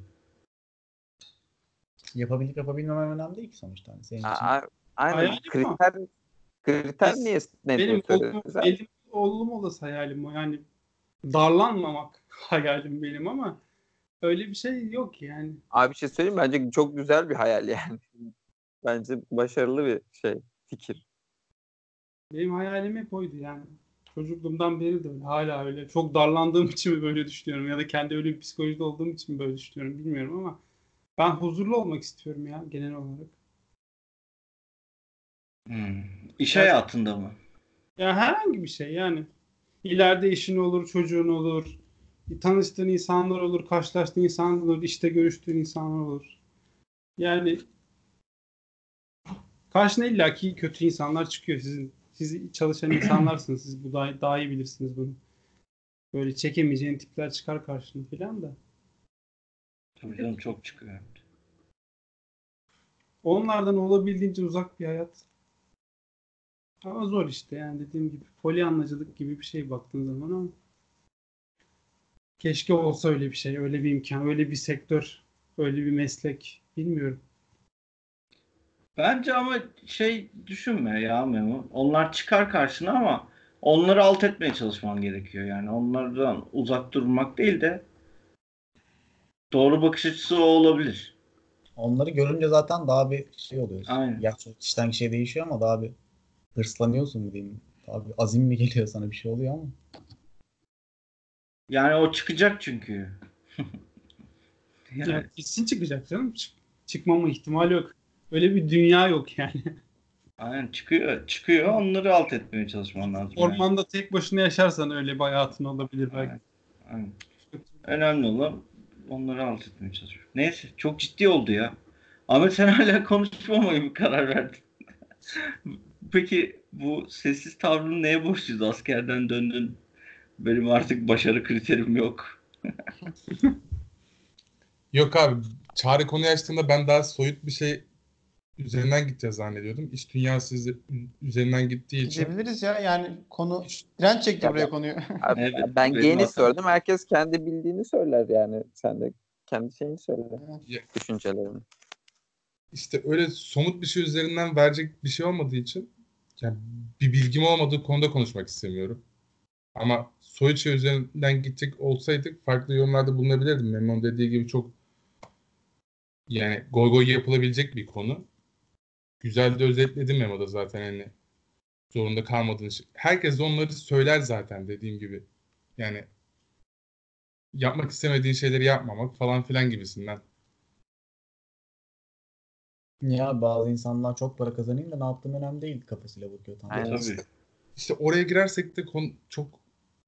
Yapabilip yapabilmemem önemli değil ki sonuçta. Hani senin için. Aa, aynen. Hayalim kriter kriter Biz- niye ne Benim oğlum, benim oğlum olası hayalim o. Yani darlanmamak (laughs) hayalim benim ama öyle bir şey yok yani. Abi bir şey söyleyeyim bence çok güzel bir hayal yani. (laughs) Bence başarılı bir şey fikir. Benim hayalim hep oydu yani. Çocukluğumdan beri de öyle. Hala öyle. Çok darlandığım (laughs) için mi böyle düşünüyorum ya da kendi öyle bir psikolojide olduğum için mi böyle düşünüyorum bilmiyorum ama ben huzurlu olmak istiyorum ya genel olarak. Hmm. İş hayatında mı? Ya herhangi bir şey yani. İleride eşin olur, çocuğun olur, tanıştığın insanlar olur, karşılaştığın insanlar olur, işte görüştüğün insanlar olur. Yani karşına illaki kötü insanlar çıkıyor sizin. Siz çalışan insanlarsınız. Siz bu daha, daha iyi bilirsiniz bunu. Böyle çekemeyeceğin tipler çıkar karşına falan da. Tabii canım çok çıkıyor. Onlardan olabildiğince uzak bir hayat. Ama zor işte yani dediğim gibi. Polyanlacılık gibi bir şey baktığın zaman ama keşke olsa öyle bir şey, öyle bir imkan, öyle bir sektör, öyle bir meslek. Bilmiyorum. Bence ama şey düşünme ya Memo. Onlar çıkar karşına ama onları alt etmeye çalışman gerekiyor. Yani onlardan uzak durmak değil de doğru bakış açısı o olabilir. Onları görünce zaten daha bir şey oluyorsun. Aynen. Gerçi kişiden kişiye değişiyor ama daha bir hırslanıyorsun mu diyeyim. Daha bir azim mi geliyor sana bir şey oluyor ama. Yani o çıkacak çünkü. (laughs) Yani yani, kesin çıkacak canım. Çık- çıkmama ihtimali yok. Öyle bir dünya yok yani. aynen çıkıyor. Çıkıyor. Onları alt etmeye çalışman lazım. yani. Ormanda tek başına yaşarsan öyle bir hayatın olabilir belki. Aynen. Aynen. Önemli olan onları alt etmeye çalışıyor. Neyse çok ciddi oldu ya. Ahmet sen hala (laughs) konuşmamaya mı karar verdin? (laughs) Peki bu sessiz tavrını neye borçluyuz? Askerden döndün. Benim artık başarı kriterim yok. (laughs) Yok abi çağrı konuyu açtığımda ben daha soyut bir şey üzerinden gideceğiz zannediyordum. İş dünyası üze- üzerinden gittiği için. Gidebiliriz ya yani konu direnç çekti buraya konuyu. Abi, (laughs) Evet, ben hatam. sordum. Herkes kendi bildiğini söyler yani. Sen de kendi şeyini söyle. Ya- Düşüncelerini. işte öyle somut bir şey üzerinden verecek bir şey olmadığı için yani bir bilgim olmadığı konuda konuşmak istemiyorum. Ama şey üzerinden gidecek olsaydık farklı yorumlarda bulunabilirdim. Memnun dediği gibi çok yani goy goy yapılabilecek bir konu. Güzel de özetledim Memo'da zaten hani zorunda kalmadığın şey. Herkes onları söyler zaten dediğim gibi. Yani yapmak istemediğin şeyleri yapmamak falan filan gibisinden. Ya bazı insanlar çok para kazanayım da ne yaptığım önemli değil kafasıyla bakıyor tam. Aynen. Tabii. İşte oraya girersek de konu çok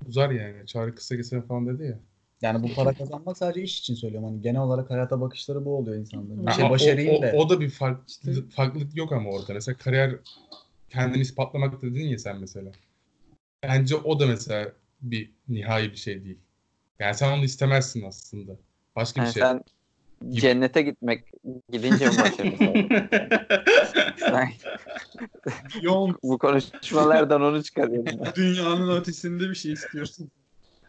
uzar yani. Çağrı kısa keser falan dedi ya. Yani bu para kazanmak sadece iş için söylüyorum. Hani genel olarak hayata bakışları bu oluyor insanların. Bir şey o- başarayım o, da. o, da bir fark, farklılık yok ama orada. Mesela kariyer kendini ispatlamak dedin ya sen mesela. Bence o da mesela bir nihai bir şey değil. Yani sen onu istemezsin aslında. Başka bir Yani şey. sen cennete gitmek gidince mi başarırsın? Ben (laughs) Yoğun bu konuşmalardan onu çıkarıyorum. dünyanın ötesinde bir şey istiyorsun.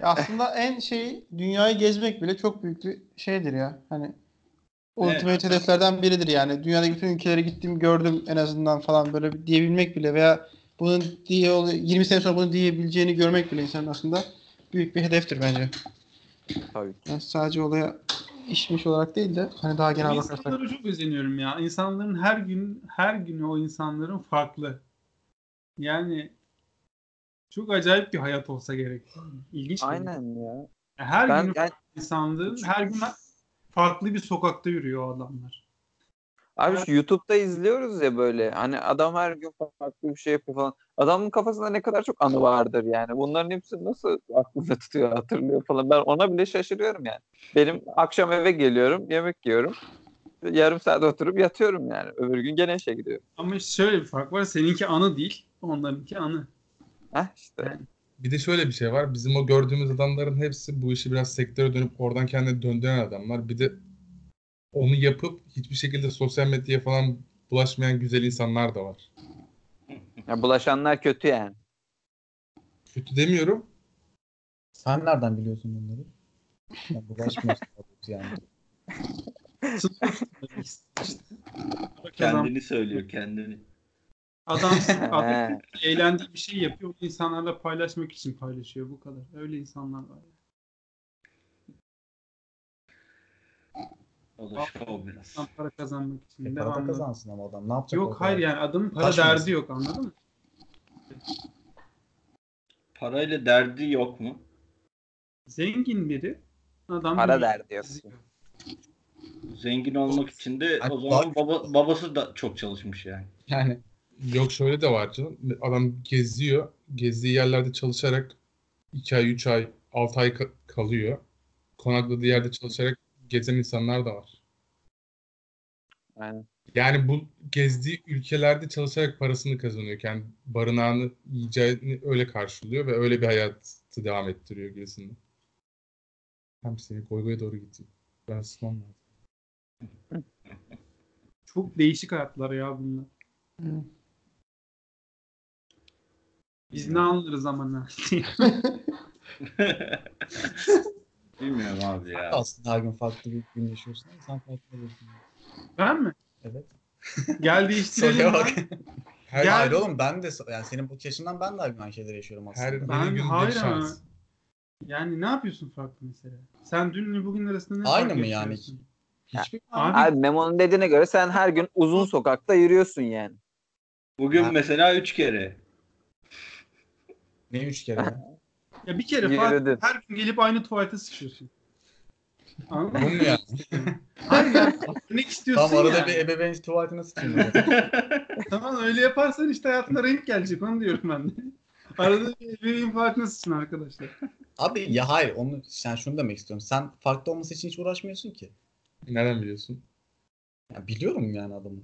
Ya aslında en şey dünyayı gezmek bile çok büyük bir şeydir ya. Hani ultimate hedeflerden biridir yani. Dünyadaki bütün ülkelere gittim gördüm en azından falan böyle bir diyebilmek bile veya bunun diye 20 sene sonra bunu diyebileceğini görmek bile insanın aslında büyük bir hedeftir bence. Tabii. Yani sadece olaya işmiş olarak değil de hani daha genel bakarsak. İnsanlara çok özeniyorum ya. İnsanların her gün her günü o insanların farklı. Yani çok acayip bir hayat olsa gerek. İlginç. Aynen ya. Her Ben gün yani insanlığın her gün farklı bir sokakta yürüyor adamlar. Abi şu YouTube'da izliyoruz ya böyle hani adam her gün farklı bir şey yapıyor falan. Adamın kafasında ne kadar çok anı vardır yani. Bunların hepsini nasıl aklında tutuyor, hatırlıyor falan. Ben ona bile şaşırıyorum yani. Benim akşam eve geliyorum, yemek yiyorum. Yarım saat oturup yatıyorum yani. Öbür gün gene işe gidiyorum. Ama şöyle bir fark var. Seninki anı değil. Onlarınki anı. Heh işte. Yani Bir de şöyle bir şey var. Bizim o gördüğümüz adamların hepsi bu işi biraz sektöre dönüp oradan kendini döndüren adamlar. Bir de onu yapıp hiçbir şekilde sosyal medyaya falan bulaşmayan güzel insanlar da var. Ya bulaşanlar kötü yani. Kötü demiyorum. Sen nereden biliyorsun bunları? Ya bulaşmıyorsun (laughs) yani. kendini söylüyor kendini. Adam, (laughs) adam eğlendiği bir şey yapıyor. Onu insanlarla paylaşmak için paylaşıyor. Bu kadar. Öyle insanlar var. O da şov biraz. Adam para kazanmak için. E, para kazansın ama adam. Ne yapacak? Yok hayır yani adamın para Taşmasın. derdi yok anladın mı? Parayla derdi yok mu? Zengin biri. Adam Para bir- derdi diyorsun. Zengin olmak için de o zaman baba, babası da çok çalışmış yani. Yani Yok şöyle de var canım. Adam geziyor. Gezdiği yerlerde çalışarak 2 ay, 3 ay, 6 ay ka- kalıyor. Konakladığı yerde çalışarak gezen insanlar da var. Yani Yani bu gezdiği ülkelerde çalışarak parasını kazanıyor. Yani barınağını, yiyeceğini öyle karşılıyor ve öyle bir hayatı devam ettiriyor gerisinde. Hem seni Goygo'ya doğru gitti. Ben lazım. Çok değişik hayatlar ya bunlar. Hı. Biz ne anlarız ama ne? (laughs) Bilmiyorum abi ya. aslında her gün farklı bir gün yaşıyorsun ama sen farklı oluyorsun. ben mi? Evet. Gel değiştirelim. Soruya lan. bak. (laughs) Her, Gel- Hayır oğlum ben de yani senin bu yaşından ben de aynı şeyleri yaşıyorum aslında. her Ben- yeni gün hayır bir ama- şans. Yani ne yapıyorsun farklı mesela? Sen dünle bugün arasında ne Aynı fark mı yani? Hiçbir Abi, abi Memo'nun dediğine göre sen her gün uzun sokakta yürüyorsun yani. Bugün Ha. mesela üç kere. Ne üç kere ya? (laughs) ya bir kere Yürüdün. Fatih, her gün gelip aynı tuvalete sıçıyorsun. Anladın Bu mı? mu yani? (laughs) Hayır yani örnek istiyorsun Tam arada yani. bir ebeveyn tuvaletine sıçayım. ya. (laughs) Tamam öyle yaparsan işte hayatına renk gelecek onu diyorum ben de. Arada bir ebeveyn tuvaletine sıçın arkadaşlar. Abi ya hayır onu yani şunu demek istiyorum. Sen farklı olması için hiç uğraşmıyorsun ki. Nereden biliyorsun? Ya biliyorum yani adamı.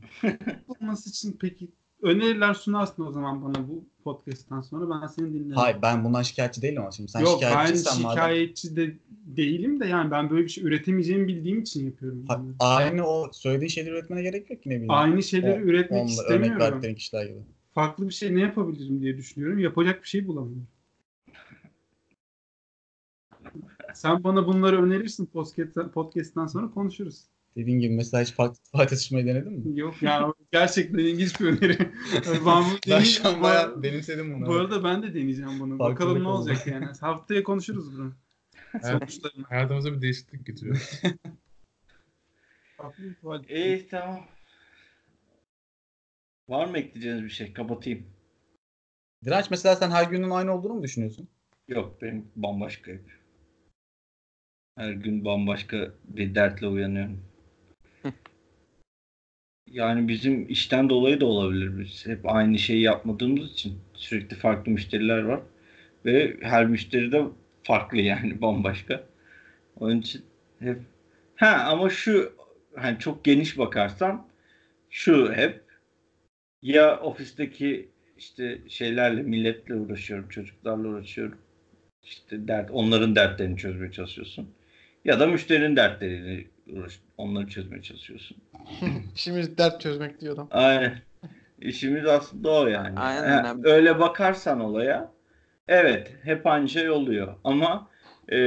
Olması için peki öneriler sunarsın o zaman bana bu podcast'tan sonra ben seni dinlerim. Hayır ben bundan şikayetçi değilim ama şimdi sen Yok ben şikayetçiysen madem. şikayetçi de değilim de yani ben böyle bir şey üretemeyeceğimi bildiğim için yapıyorum. Ha- aynı o söylediğin şeyleri üretmene gerek yok ki ne bileyim. Aynı şeyleri O- üretmek örnek istemiyorum. verdiklerin kişiler gibi. Farklı bir şey ne yapabilirim diye düşünüyorum. Yapacak bir şey bulamıyorum. Sen bana bunları önerirsin podcast, podcast'tan sonra konuşuruz. Dediğin gibi mesela hiç farklı tuvalete sıçmayı denedin mi? Yok ya gerçekten ilginç bir öneri. (laughs) ben, bunu Ben şu an bayağı benimsedim bunu. Bu arada ben de deneyeceğim bunu. Farklılık Bakalım ne oldu. olacak yani. (laughs) Haftaya konuşuruz bunu. Evet. Sonuçlarını. Hayatımıza bir değişiklik getiriyor. Farklı. İyi tamam. Var mı ekleyeceğiniz bir şey? Kapatayım. Direnç mesela sen her günün aynı olduğunu mu düşünüyorsun? Yok benim bambaşka hep. Her gün bambaşka bir dertle uyanıyorum. Yani bizim işten dolayı da olabilir. Biz hep aynı şeyi yapmadığımız için sürekli farklı müşteriler var. Ve her müşteri de farklı (laughs) yani bambaşka. Onun için hep ha ama şu hani çok geniş bakarsan şu hep ya ofisteki işte şeylerle, milletle uğraşıyorum, çocuklarla uğraşıyorum. İşte dert, onların dertlerini çözmeye çalışıyorsun. Ya da müşterinin dertlerini uğraş, onları çözmeye çalışıyorsun. (laughs) İşimiz dert çözmek diyor adam. Aynen. İşimiz aslında o yani. Aynen abi. öyle bakarsan olaya evet hep aynı şey oluyor ama e,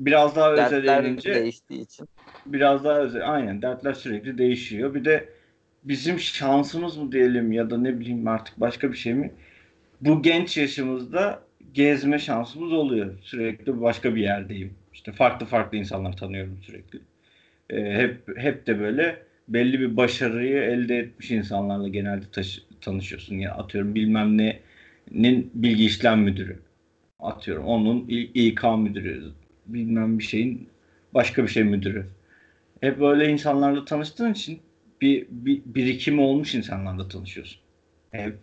biraz daha özel Dertler eğilince değiştiği için. biraz daha özel aynen dertler sürekli değişiyor. Bir de bizim şansımız mı diyelim ya da ne bileyim artık başka bir şey mi? Bu genç yaşımızda gezme şansımız oluyor. Sürekli başka bir yerdeyim. İşte farklı farklı insanlar tanıyorum sürekli. Ee, hep hep de böyle belli bir başarıyı elde etmiş insanlarla genelde taşı- tanışıyorsun. Ya atıyorum bilmem ne'nin bilgi işlem müdürü. Atıyorum onun İK müdürü. Bilmem bir şeyin başka bir şey müdürü hep böyle insanlarla tanıştığın için bir, bir birikim olmuş insanlarla tanışıyorsun. Hep.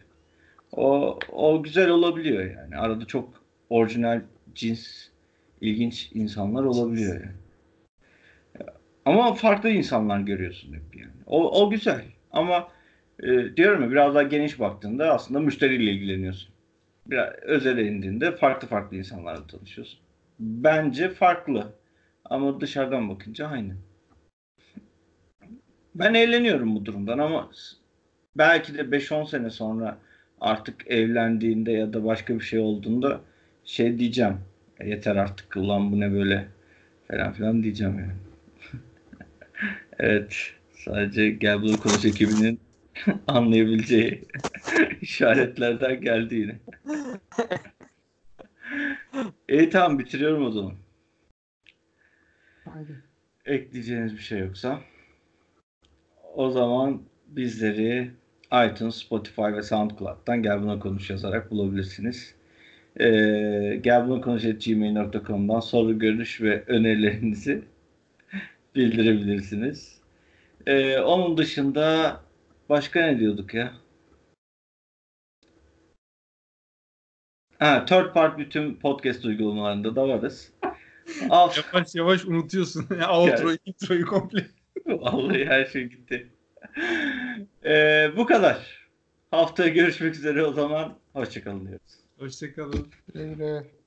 O, o güzel olabiliyor yani. Arada çok orijinal cins, ilginç insanlar olabiliyor yani. Ama farklı insanlar görüyorsun hep yani. O, o güzel. Ama e, diyorum ya biraz daha geniş baktığında aslında müşteriyle ilgileniyorsun. Biraz özele indiğinde farklı farklı insanlarla tanışıyorsun. Bence farklı. Ama dışarıdan bakınca aynı. Ben eğleniyorum bu durumdan ama belki de 5-10 sene sonra artık evlendiğinde ya da başka bir şey olduğunda şey diyeceğim. "E, Yeter artık ulan bu ne böyle falan filan diyeceğim yani. (laughs) evet. Sadece gel bunu konuş ekibinin (laughs) anlayabileceği (laughs) işaretlerden geldi yine. İyi tamam bitiriyorum o zaman. Haydi. Ekleyeceğiniz bir şey yoksa. O zaman bizleri iTunes, Spotify ve SoundCloud'dan Gel Buna Konuş yazarak bulabilirsiniz. Ee, gelbunakonuş.gmail.com'dan soru, görüş ve önerilerinizi (laughs) bildirebilirsiniz. Ee, onun dışında başka ne diyorduk ya? Ha, third part bütün podcast uygulamalarında da varız. Al. Yavaş yavaş unutuyorsun. (laughs) Outro, introyu komple. (laughs) Vallahi her şey gitti. Ee, bu kadar. Haftaya görüşmek üzere o zaman. Hoşçakalın diyoruz. Hoşçakalın. Güle.